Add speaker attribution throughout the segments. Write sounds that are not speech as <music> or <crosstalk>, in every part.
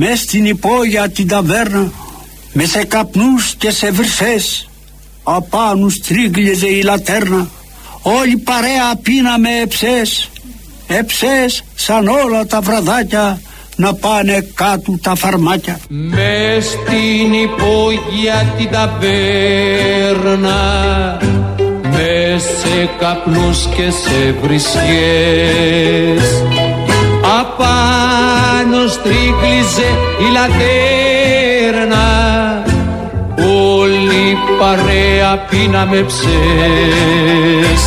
Speaker 1: μες στην υπόγεια την ταβέρνα με σε καπνούς και σε βρυσές. Απάνω στρίγλιζε η λατέρνα όλη παρέα πίναμε εψές. Εψές σαν όλα τα βραδάκια να πάνε κάτω τα φαρμάκια.
Speaker 2: Μες στην υπόγεια την ταβέρνα με σε καπνούς και σε βρισιές απάνω στρίκλιζε η λατέρνα. Όλη παρέα πίναμε ψες.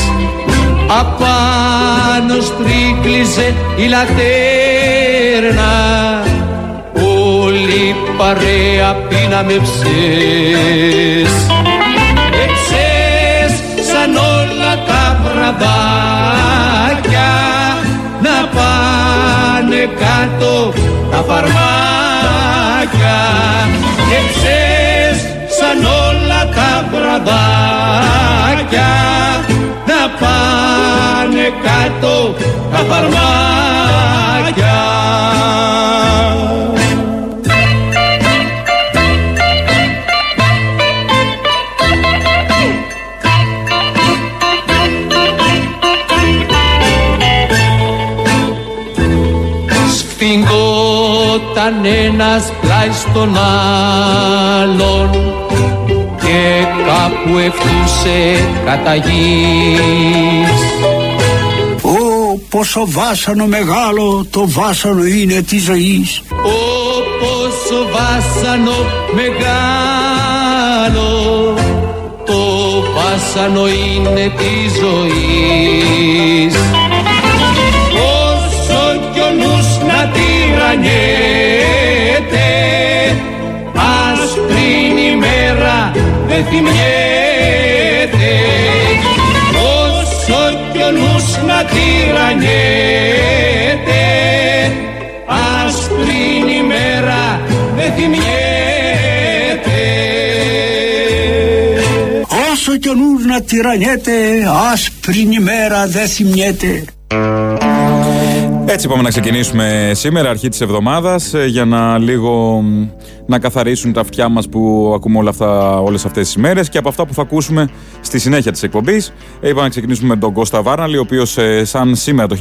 Speaker 2: Απάνω στρίκλιζε η λατέρνα. Όλη παρέα πίναμε ψες. Εψες σαν όλα τα βραδάκια πάνε κάτω τα φαρμάκια Εψες σαν όλα τα βραδάκια να πάνε κάτω τα φαρμάκια Σφιγγόταν ένας πλάι στον άλλον. Και κάπου ευτούσε κατά γης.
Speaker 1: Ω πόσο βάσανο μεγάλο το βάσανο είναι της ζωής.
Speaker 2: Ω πόσο βάσανο μεγάλο το βάσανο είναι της ζωής. Όσο κι ο νους να τυραννιέται άσπρη ημέρα δεν θυμιέται. Όσο κι ο νους να τυραννιέται άσπρη ημέρα δεν θυμιέται.
Speaker 1: Όσο κι ο νους να τυραννιέται άσπρη ημέρα δεν θυμιέται
Speaker 3: Έτσι είπαμε να ξεκινήσουμε σήμερα, αρχή της εβδομάδας, ε, για να λίγο μ, να καθαρίσουν τα αυτιά μας που ακούμε όλα αυτά, όλες αυτές τις ημέρες και από αυτά που θα ακούσουμε στη συνέχεια της εκπομπής. Ε, Είπαμε να ξεκινήσουμε με τον Κώστα Βάρναλη, ο οποίος ε, σαν σήμερα το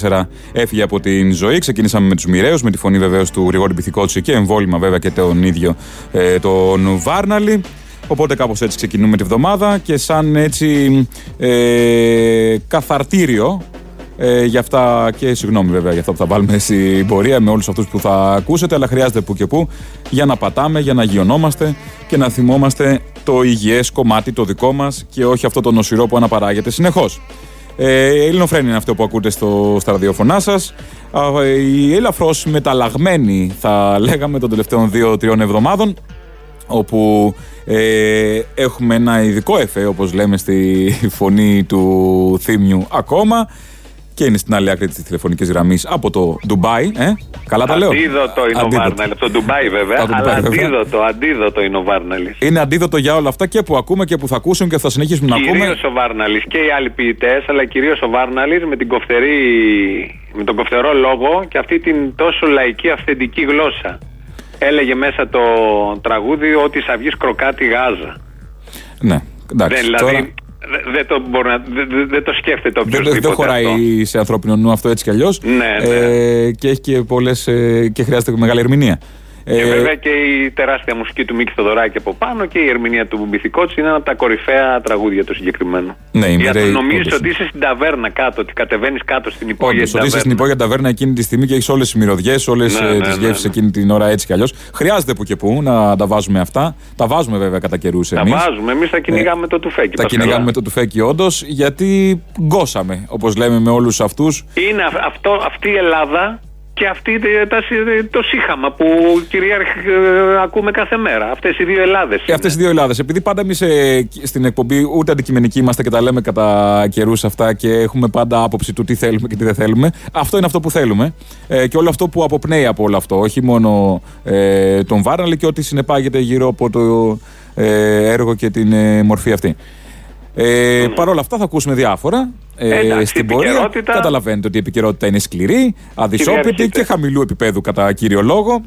Speaker 3: 1974 έφυγε από την ζωή. Ξεκινήσαμε με τους Μοιραίους, με τη φωνή βεβαίως του Γρηγόρη Πυθικότσι και εμβόλυμα βέβαια και τον ίδιο ε, τον Βάρναλη. Οπότε κάπως έτσι ξεκινούμε τη βδομάδα και σαν έτσι ε, καθαρτήριο ε, για αυτά και συγγνώμη βέβαια για αυτά που θα βάλουμε στην πορεία με όλους αυτούς που θα ακούσετε αλλά χρειάζεται που και που για να πατάμε, για να αγιωνόμαστε και να θυμόμαστε το υγιές κομμάτι το δικό μας και όχι αυτό το νοσηρό που αναπαράγεται συνεχώς. Ε, Ελληνοφρένη είναι αυτό που ακούτε στο, στα ραδιοφωνά σα. Η ελαφρώ μεταλλαγμένη, θα λέγαμε, των τελευταίων δύο-τριών εβδομάδων όπου ε, έχουμε ένα ειδικό εφέ όπως λέμε στη φωνή του θύμιου ακόμα και είναι στην άλλη άκρη της τηλεφωνικής γραμμής από το Ντουμπάι ε; καλά τα λέω
Speaker 4: Αντίδοτο είναι ο
Speaker 3: Αντίδοτο.
Speaker 4: Βάρναλης. Από το Ντουμπάι βέβαια.
Speaker 3: Από το
Speaker 4: αλλά
Speaker 3: Ντουμπάι, βέβαια.
Speaker 4: αντίδοτο, αντίδοτο είναι ο Βάρναλης.
Speaker 3: είναι αντίδοτο για όλα αυτά και που ακούμε και που θα ακούσουν και θα συνεχίσουμε να ακούμε
Speaker 4: Κυρίως ο Βάρναλης και οι άλλοι ποιητές, αλλά κυρίως ο Βάρναλης με, την κοφτερή, με τον κοφτερό λόγο και αυτή την τόσο λαϊκή αυθεντική γλώσσα. Έλεγε μέσα το τραγούδι ότι θα βγει κροκάτι γάζα.
Speaker 3: ναι, εντάξει,
Speaker 4: Δεν, δηλαδή,
Speaker 3: τώρα
Speaker 4: δε- δεν το, μπορεί να- δε- δε- δεν το σκέφτεται
Speaker 3: δεν,
Speaker 4: οποιοδήποτε.
Speaker 3: δεν χωράει
Speaker 4: αυτό.
Speaker 3: σε ανθρώπινο νου αυτό έτσι κι αλλιώς
Speaker 4: Ναι, ναι.
Speaker 3: Ε, και έχει και πολλές ε, και χρειάζεται μεγάλη ερμηνεία
Speaker 4: Και
Speaker 3: Ε,
Speaker 4: βέβαια και η τεράστια μουσική του Μίκη Θοδωράκη από πάνω και η ερμηνεία του Μπιθικότσι είναι ένα από τα κορυφαία τραγούδια του συγκεκριμένου.
Speaker 3: Ναι, οι
Speaker 4: Γιατί
Speaker 3: μοιραίοι,
Speaker 4: νομίζεις
Speaker 3: όντως.
Speaker 4: ότι είσαι στην ταβέρνα κάτω, ότι κατεβαίνεις κάτω στην υπόγεια
Speaker 3: Όντως,
Speaker 4: την
Speaker 3: ότι είσαι στην
Speaker 4: ταβέρνα.
Speaker 3: υπόγεια ταβέρνα εκείνη τη στιγμή και έχεις όλες τις μυρωδιές, όλες
Speaker 4: Ναι, ναι,
Speaker 3: τις
Speaker 4: ναι,
Speaker 3: γεύσεις
Speaker 4: ναι.
Speaker 3: εκείνη την ώρα έτσι κι αλλιώς. Χρειάζεται που και που να τα βάζουμε αυτά. Τα βάζουμε βέβαια κατά καιρούς
Speaker 4: Τα
Speaker 3: εμείς.
Speaker 4: βάζουμε, εμείς τα κυνηγάμε το τουφέκι.
Speaker 3: Τα
Speaker 4: Πασχαλά.
Speaker 3: κυνηγάμε με το τουφέκι, όντως, γιατί γκώσαμε, όπως λέμε με όλους αυτούς.
Speaker 4: Είναι αυ- αυτό, αυτή η Ελλάδα και αυτή τε- τα, συ- το σύχαμα που κυρίαρχη ε, ακούμε κάθε μέρα. Αυτές οι δύο Ελλάδες.
Speaker 3: Και αυτές οι δύο Ελλάδα. Επειδή πάντα εμείς στην εκπομπή ούτε αντικειμενικοί είμαστε και τα λέμε κατά καιρούς αυτά και έχουμε πάντα άποψη του τι θέλουμε και τι δεν θέλουμε. Αυτό είναι αυτό που θέλουμε. Ε, και όλο αυτό που αποπνέει από όλο αυτό. Όχι μόνο ε, τον Βάρναλη και ό,τι συνεπάγεται γύρω από το ε, έργο και την ε, μορφή αυτή. Ε, Παρ' όλα αυτά θα ακούσουμε διάφορα. Ε,
Speaker 4: Εντάξει,
Speaker 3: στην πορεία
Speaker 4: επικαιρότητα-
Speaker 3: καταλαβαίνετε ότι η επικαιρότητα είναι σκληρή, αδυσόπιτη
Speaker 4: Κυριαρχείται.
Speaker 3: και χαμηλού επίπεδου κατά κύριο λόγο.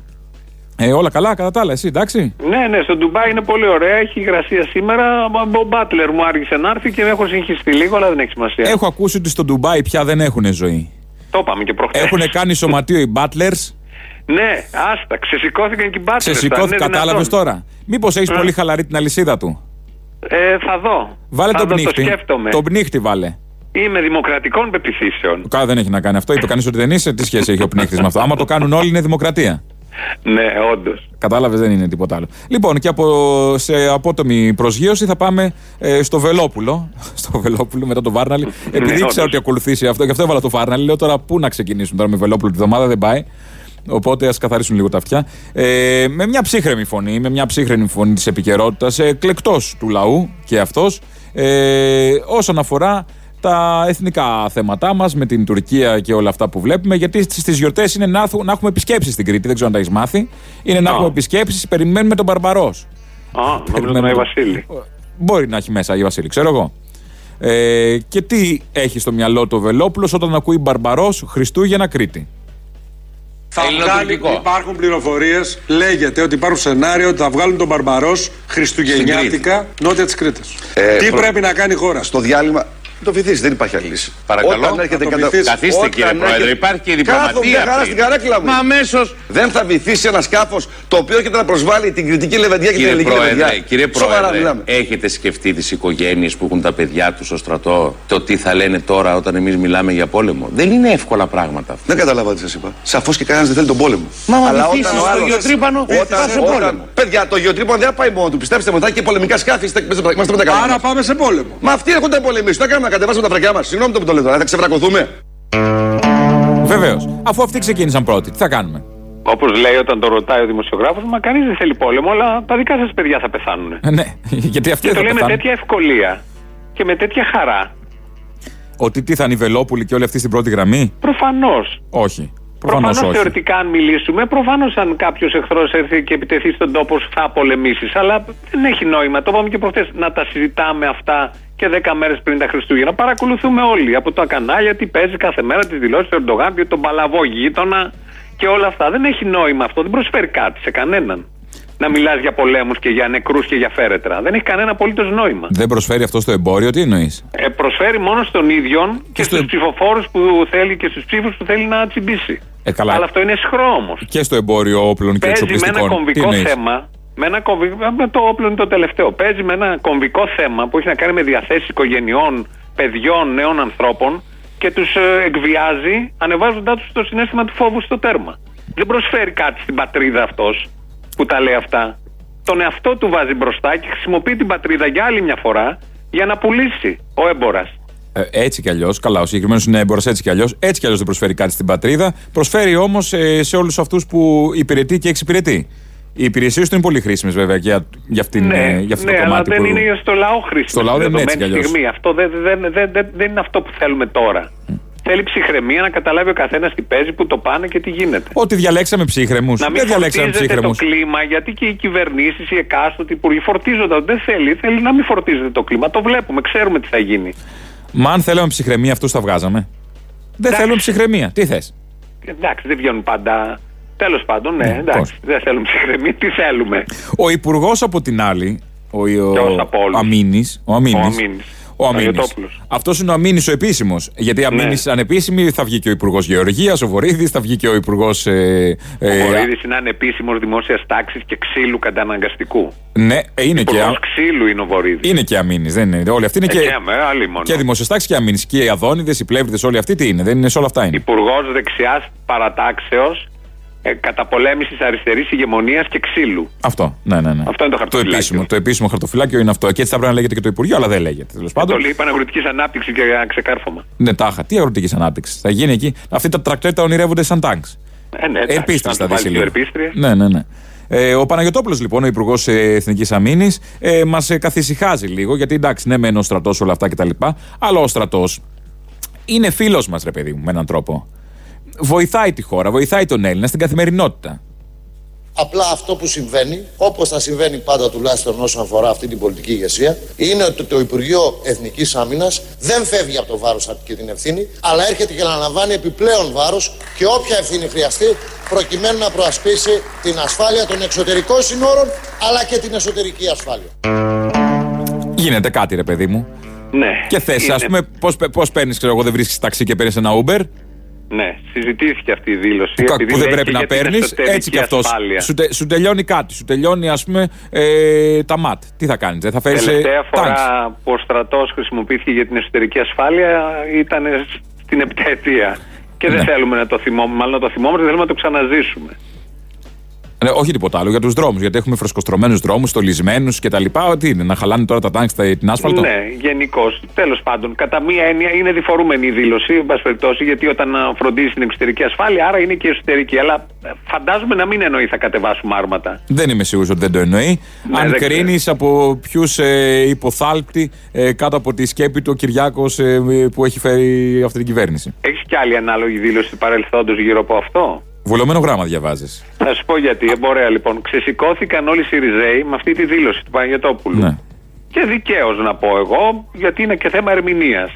Speaker 3: Ε, όλα καλά, κατά τα άλλα, εσύ, εντάξει.
Speaker 4: Ναι, ναι, στο Ντουμπάι είναι πολύ ωραία. Έχει υγρασία σήμερα. Ο Μπάτλερ μου άργησε να έρθει και με έχω συγχυστεί λίγο, αλλά δεν έχει σημασία.
Speaker 3: Έχω ακούσει ότι στο Ντουμπάι πια δεν έχουν ζωή.
Speaker 4: Το είπαμε και προχθές.
Speaker 3: Έχουν κάνει σωματείο οι Butlers.
Speaker 4: Ναι, άστα, ξεσηκώθηκαν και οι μπάτσες.
Speaker 3: Ξεσηκώθηκαν,
Speaker 4: Είναι
Speaker 3: κατάλαβες
Speaker 4: δυνατόν.
Speaker 3: τώρα. Μήπως έχεις
Speaker 4: Ε.
Speaker 3: πολύ χαλαρή την αλυσίδα του;
Speaker 4: Ε, θα δω.
Speaker 3: Βάλε
Speaker 4: θα
Speaker 3: τον
Speaker 4: δω, Το
Speaker 3: πνίχτη.
Speaker 4: σκέφτομαι.
Speaker 3: Τον πνίχτη βάλε.
Speaker 4: Είμαι δημοκρατικών πεπιθήσεων.
Speaker 3: Καλά δεν έχει να κάνει αυτό. Είπε κανεί ότι δεν είσαι. Τι σχέση έχει ο πνίχτης με αυτό. Άμα το κάνουν όλοι είναι δημοκρατία.
Speaker 4: Ναι, όντως.
Speaker 3: Κατάλαβες, δεν είναι τίποτα άλλο. Λοιπόν, και από, σε απότομη προσγείωση θα πάμε ε, στο Βελόπουλο. <laughs> στο Βελόπουλο μετά το Βάρναλι. Επειδή
Speaker 4: Ναι,
Speaker 3: ήξερα
Speaker 4: όντως.
Speaker 3: ότι ακολουθήσει αυτό, γι' αυτό έβαλα το Βάρναλι. Λέω τώρα πού να ξεκινήσουν τώρα με Βελόπουλο τη βδομάδα, δεν πάει. Οπότε ας καθαρίσουν λίγο τα αυτιά. Ε, με μια ψύχρεμη φωνή, με μια ψύχρεμη φωνή της επικαιρότητας, εκλεκτό του λαού και αυτός, ε, όσον αφορά τα εθνικά θέματά μας με την Τουρκία και όλα αυτά που βλέπουμε. Γιατί στις γιορτές είναι να, έρθουν- να έχουμε επισκέψεις στην Κρήτη, δεν ξέρω αν τα έχεις μάθει. Είναι να
Speaker 4: Α.
Speaker 3: έχουμε επισκέψεις, περιμένουμε τον Μπαρμπαρός.
Speaker 4: Α, νομίζω τον Άι Βασίλη.
Speaker 3: Μπορεί να έχει μέσα η Βασίλη, ξέρω εγώ. Ε, και τι έχει στο μυαλό του ο Βελόπουλος όταν ακούει Μπαρμπαρός Χριστούγεννα Κρήτη;
Speaker 5: Θα βγάλει,
Speaker 6: Ελληνοτουρκικό.
Speaker 5: υπάρχουν πληροφορίες, λέγεται ότι υπάρχουν σενάρια ότι θα βγάλουν τον Μπαρμπαρός Χριστουγεννιάτικα νότια της Κρήτης.
Speaker 6: Ε,
Speaker 5: Τι
Speaker 6: προ-
Speaker 5: πρέπει να κάνει η χώρα;
Speaker 6: Στο διάλειμμα. Το βυθίσει, δεν υπάρχει άλλη λύση.
Speaker 2: Παρακαλώ.
Speaker 6: Όταν έρχεται
Speaker 5: Να το
Speaker 6: κατα...
Speaker 5: βυθίσει.
Speaker 2: Καθίστε
Speaker 6: Όταν
Speaker 2: κύριε
Speaker 6: έρχεται-
Speaker 2: Πρόεδρε, υπάρχει και η
Speaker 6: Κάθομαι
Speaker 2: διπλωματία.
Speaker 6: μια χαρά
Speaker 2: αυτή.
Speaker 6: στην καρέκλα μου.
Speaker 2: Μα αμέσω.
Speaker 6: Δεν θα βυθίσει ένα σκάφος το οποίο έρχεται να προσβάλλει την κριτική λεβεντιά και την
Speaker 2: Κύριε
Speaker 6: ελληνική
Speaker 2: Πρόεδρε,
Speaker 6: λεβεντιά.
Speaker 2: κύριε
Speaker 6: Σοβαρά
Speaker 2: Πρόεδρε,
Speaker 6: μιλάμε.
Speaker 2: έχετε σκεφτεί τις οικογένειες που έχουν τα παιδιά τους στο στρατό, το τι θα λένε τώρα όταν εμείς μιλάμε για πόλεμο; Δεν είναι εύκολα πράγματα αυτά.
Speaker 6: Δεν κατάλαβα τι σας είπα. Σαφώς και κανένας δεν θέλει τον πόλεμο.
Speaker 2: Μα άμα
Speaker 6: Αλλά
Speaker 2: βυθίσεις
Speaker 6: όταν ο
Speaker 2: στο
Speaker 6: άλλος-
Speaker 2: γεωτρύπανο,
Speaker 6: όταν-
Speaker 2: θα σε
Speaker 6: όταν-
Speaker 2: πόλεμο.
Speaker 6: Παιδιά, το γεωτρύπανο δεν θα πάει μόνο του. Πιστέψτε μου, θα έχει και πολεμικά σκάφη. Είστε είμαστε με τα καλά.
Speaker 5: Άρα
Speaker 6: μας.
Speaker 5: πάμε σε πόλεμο.
Speaker 6: Μα αυτοί έρχονται να πολεμήσουν. Τι κάνουμε να κατεβάσουμε τα φρακιά μας. Συγγνώμη το που το λέω τώρα. Θα ξεβρακωθούμε.
Speaker 3: Βεβαίως. Αφού αυτοί ξεκίνησαν πρώτοι, τι θα κάνουμε;
Speaker 4: Όπως λέει όταν το ρωτάει ο δημοσιογράφος, μα κανείς δεν θέλει πόλεμο, αλλά τα δικά σας παιδιά θα πεθάνουν.
Speaker 3: Ε, ναι, <laughs> γιατί αυτοί
Speaker 4: Και
Speaker 3: δεν
Speaker 4: το
Speaker 3: θα
Speaker 4: λέει με
Speaker 3: πεθάνουν.
Speaker 4: τέτοια ευκολία και με τέτοια χαρά.
Speaker 3: Ότι τι θα είναι οι Βελόπουλοι και όλοι αυτοί στην πρώτη γραμμή;
Speaker 4: Προφανώς.
Speaker 3: Όχι. Προφανώς
Speaker 4: Προφανώς
Speaker 3: όχι.
Speaker 4: θεωρητικά, αν μιλήσουμε, προφανώς αν κάποιος εχθρός έρθει και επιτεθεί στον τόπο σου, θα πολεμήσεις. Αλλά δεν έχει νόημα. Το είπαμε και προχθές να τα συζητάμε αυτά και 10 μέρες πριν τα Χριστούγεννα. Παρακολουθούμε όλοι από τα κανάλια τι παίζει κάθε μέρα, τις δηλώσεις του Ερντογάν και τον παλαβό γείτονα και όλα αυτά. Δεν έχει νόημα αυτό. Δεν προσφέρει κάτι σε κανέναν. Να μιλάς για πολέμους και για νεκρούς και για φέρετρα. Δεν έχει κανένα απολύτως νόημα.
Speaker 3: Δεν προσφέρει αυτό στο εμπόριο, τι εννοείς;
Speaker 4: Ε, προσφέρει μόνο στον ίδιο και,
Speaker 3: στο-
Speaker 4: στους ψηφοφόρους που θέλει και στους ψήφους που θέλει να τσιμπήσει.
Speaker 3: Ε, καλά.
Speaker 4: Αλλά αυτό είναι σχρό όμως.
Speaker 3: Και στο εμπόριο όπλων και
Speaker 4: Παίζει με ένα
Speaker 3: εξοπλιστικών. Τι
Speaker 4: κομβικό
Speaker 3: εννοείς;
Speaker 4: θέμα. Με ένα κομβικό, με το όπλο είναι το τελευταίο. Παίζει με ένα κομβικό θέμα που έχει να κάνει με διαθέσεις οικογενειών, παιδιών, νέων ανθρώπων και τους εκβιάζει, ανεβάζοντάς τους το συνέστημα του φόβου στο τέρμα. Δεν προσφέρει κάτι στην πατρίδα αυτός που τα λέει αυτά. Τον εαυτό του βάζει μπροστά και χρησιμοποιεί την πατρίδα για άλλη μια φορά για να πουλήσει ο έμπορας.
Speaker 3: Ε, έτσι κι αλλιώς, καλά, ο συγκεκριμένος είναι έμπορο έτσι κι αλλιώς. Έτσι κι αλλιώς δεν προσφέρει κάτι στην πατρίδα. Προσφέρει όμως σε όλους αυτούς που υπηρετεί και εξυπηρετεί. Οι υπηρεσίες του είναι πολύ χρήσιμες βέβαια για, για, αυτήν, ε, για αυτό
Speaker 4: ναι,
Speaker 3: το
Speaker 4: αλλά
Speaker 3: κομμάτι.
Speaker 4: δεν
Speaker 3: που...
Speaker 4: είναι στο λαό χρήσιμο.
Speaker 3: Στο λαό δεν είναι έτσι κι αλλιώς.
Speaker 4: στιγμή. Αυτό δεν, δεν, δεν, δεν, δεν είναι αυτό που θέλουμε τώρα. Θέλει ψυχραιμία να καταλάβει ο καθένας τι παίζει, που το πάνε και τι γίνεται.
Speaker 3: Ότι διαλέξαμε ψύχρεμους.
Speaker 4: Να μην
Speaker 3: Δεν διαλέξαμε
Speaker 4: φορτίζεται το
Speaker 3: ψύχρεμους.
Speaker 4: κλίμα, γιατί και οι κυβερνήσεις, οι εκάστοτε υπουργοί φορτίζονται. Δεν θέλει, θέλει να μην φορτίζεται το κλίμα. Το βλέπουμε, ξέρουμε τι θα γίνει.
Speaker 3: Μα αν θέλαμε ψυχραιμία, αυτούς θα βγάζαμε. Δεν
Speaker 4: Εντάξει.
Speaker 3: θέλουν ψυχραιμία. Τι θες;
Speaker 4: Εντάξει, δεν βγαίνουν πάντα. Τέλος πάντων, ναι,
Speaker 3: Ναι,
Speaker 4: εντάξει.
Speaker 3: πώς.
Speaker 4: Δεν θέλουμε ψυχραιμία. Τι θέλουμε.
Speaker 3: Ο υπουργός από την άλλη, ο, ο,
Speaker 4: Ποιος από όλους;
Speaker 3: Αμήνης, ο Αμήνης,
Speaker 4: Ο Αμήνης.
Speaker 3: ο Αμήνης.
Speaker 4: Παναγιωτόπουλος.
Speaker 3: Αυτός είναι ο Αμήνης ο επίσημος. Γιατί Αμήνης
Speaker 4: Ναι.
Speaker 3: ανεπίσημη θα βγει και ο υπουργός Γεωργίας, ο Βορύδης, θα βγει και ο υπουργός. Ε,
Speaker 4: Ο
Speaker 3: ε,
Speaker 4: Βορύδης είναι ανεπίσημος δημόσιας τάξης και ξύλου καταναγκαστικού.
Speaker 3: ναι, ε, είναι και,
Speaker 4: Υπουργός
Speaker 3: α-
Speaker 4: ξύλου είναι ο Βορύδης.
Speaker 3: είναι και Αμήνης. Δεν είναι. Όλοι αυτοί είναι
Speaker 4: Ε,
Speaker 3: και,
Speaker 4: και, με, άλλοι μόνο.
Speaker 3: και δημοσιοστάξεις και Αμήνης. Και οι Αδόνιδες, οι Πλεύριδες, όλοι αυτοί τι είναι. Δεν είναι σε όλα αυτά είναι.
Speaker 4: Υπουργός δεξιάς παρατάξεως ε, καταπολέμησης αριστερής ηγεμονίας και ξύλου.
Speaker 3: Αυτό. Ναι, ναι, ναι.
Speaker 4: Αυτό είναι το χαρτοφυλάκιο.
Speaker 3: επίσημο, το επίσημο χαρτοφυλάκιο είναι αυτό. Και έτσι θα πρέπει να λέγεται και το Υπουργείο, αλλά δεν λέγεται. Τέλος
Speaker 4: Το
Speaker 3: πάντων.
Speaker 4: λέει Παναγροτική Ανάπτυξη και ξεκάρφωμα.
Speaker 3: Ναι, τάχα. Τι αγροτικής ανάπτυξης; Θα γίνει εκεί. Αυτοί τα τρακτέρ τα ονειρεύονται σαν τάγκς.
Speaker 4: Ε, ναι, εντάξει,
Speaker 3: Ελπίστρια
Speaker 4: να
Speaker 3: θα
Speaker 4: το
Speaker 3: δει
Speaker 4: βάλεις
Speaker 3: λίγο.
Speaker 4: ελπίστρια.
Speaker 3: Ναι, ναι, ναι. Ε, ο Παναγιώτοπουλο, λοιπόν, ο Υπουργός Εθνικής Αμήνης, ε, μας ε, καθησυχάζει λίγο, γιατί εντάξει, ναι, μεν ο στρατός όλα αυτά κτλ. Αλλά ο στρατός είναι φίλος μας, ρε παιδί μου, με έναν τρόπο. Βοηθάει τη χώρα, βοηθάει τον Έλληνα στην καθημερινότητα.
Speaker 7: Απλά αυτό που συμβαίνει, όπως θα συμβαίνει πάντα τουλάχιστον όσον αφορά αυτή την πολιτική ηγεσία, είναι ότι το Υπουργείο Εθνικής Άμυνας δεν φεύγει από το βάρος και την ευθύνη, αλλά έρχεται και να αναλαμβάνει επιπλέον βάρος και όποια ευθύνη χρειαστεί, προκειμένου να προασπίσει την ασφάλεια των εξωτερικών συνόρων αλλά και την εσωτερική ασφάλεια.
Speaker 3: Γίνεται κάτι, ρε παιδί μου.
Speaker 4: Ναι.
Speaker 3: Και θες,
Speaker 4: Είναι-
Speaker 3: α πούμε, πώς παίρνεις, ξέρω εγώ, δεν βρίσκεις ταξί και παίρνεις ένα Uber;
Speaker 4: Ναι, συζητήθηκε αυτή η δήλωση.
Speaker 3: Που, κα-
Speaker 4: επειδή
Speaker 3: που δεν
Speaker 4: λέει
Speaker 3: πρέπει
Speaker 4: και
Speaker 3: να
Speaker 4: για την
Speaker 3: παίρνεις,
Speaker 4: εσωτερική
Speaker 3: έτσι κι αυτός.
Speaker 4: ασφάλεια.
Speaker 3: Σου, τε- σου τελειώνει κάτι. Σου τελειώνει, ας πούμε, ε, τα ματ. Τι θα κάνεις, δεν θα φέρεις.
Speaker 4: Τελευταία φορά που ο στρατός χρησιμοποιήθηκε για την εσωτερική ασφάλεια ήταν στην επιτέτεια. Και δεν
Speaker 3: Ναι.
Speaker 4: θέλουμε να το θυμόμαστε, μάλλον να το θυμόμαστε, θέλουμε να το ξαναζήσουμε.
Speaker 3: Ναι, όχι τίποτα άλλο για τους δρόμους. Γιατί έχουμε φρεσκοστρωμένους δρόμους, στολισμένους κτλ. Τι είναι, να χαλάνε τώρα τα τάγκ στα- την άσφαλτο.
Speaker 4: Ναι, γενικώς. Τέλος πάντων, κατά μία έννοια είναι διφορούμενη η δήλωση, εν πάση περιπτώσει, γιατί όταν α, φροντίζει την εξωτερική ασφάλεια, άρα είναι και η εσωτερική. Αλλά ε, φαντάζομαι να μην εννοεί θα κατεβάσουμε άρματα.
Speaker 3: Δεν είμαι σίγουρος ότι δεν το εννοεί.
Speaker 4: Ναι,
Speaker 3: Αν
Speaker 4: δεν
Speaker 3: κρίνεις από ποιους ε, υποθάλπτει ε, κάτω από τη σκέπη του ο Κυριάκος ε, που έχει φέρει αυτή την κυβέρνηση.
Speaker 4: Έχεις και άλλη ανάλογη δήλωση του παρελθόντος γύρω από αυτό;
Speaker 3: Βουλωμένο γράμμα διαβάζεις.
Speaker 4: Θα σου πω γιατί. Ε, Ωραία, λοιπόν. Ξεσηκώθηκαν όλοι οι Σιριζέοι με αυτή τη δήλωση του Παναγιωτόπουλου.
Speaker 3: Ναι.
Speaker 4: Και δικαίως να πω εγώ, γιατί είναι και θέμα ερμηνείας.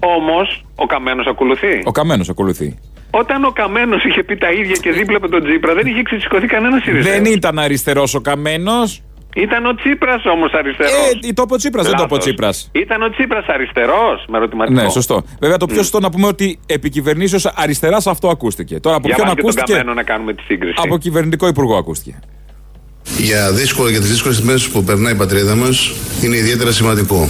Speaker 4: Όμως, ο Καμένος ακολουθεί.
Speaker 3: Ο Καμένος ακολουθεί.
Speaker 4: Όταν ο Καμένος είχε πει τα ίδια και δίπλα από τον Τζίπρα, δεν είχε ξεσηκωθεί κανένας Σιριζέο.
Speaker 3: Δεν ήταν αριστερός ο Καμένος.
Speaker 4: Ήταν ο Τσίπρας όμως αριστερός.
Speaker 3: Ε, το είπε ο Τσίπρας, δεν το είπε ο Τσίπρας.
Speaker 4: Ήταν ο Τσίπρας αριστερός, με ερωτηματικό.
Speaker 3: Ναι, σωστό. Βέβαια, το πιο σωστό να πούμε ότι επί κυβερνήσεω αριστεράς αυτό ακούστηκε. Τώρα από
Speaker 4: Για
Speaker 3: ποιον
Speaker 4: βάλτε τον
Speaker 3: ακούστηκε;
Speaker 4: Καμένο να κάνουμε τη σύγκριση.
Speaker 3: Από κυβερνητικό υπουργό ακούστηκε.
Speaker 8: Για, δύσκολο, για τις δύσκολες μέρες που περνάει η πατρίδα μας είναι ιδιαίτερα σημαντικό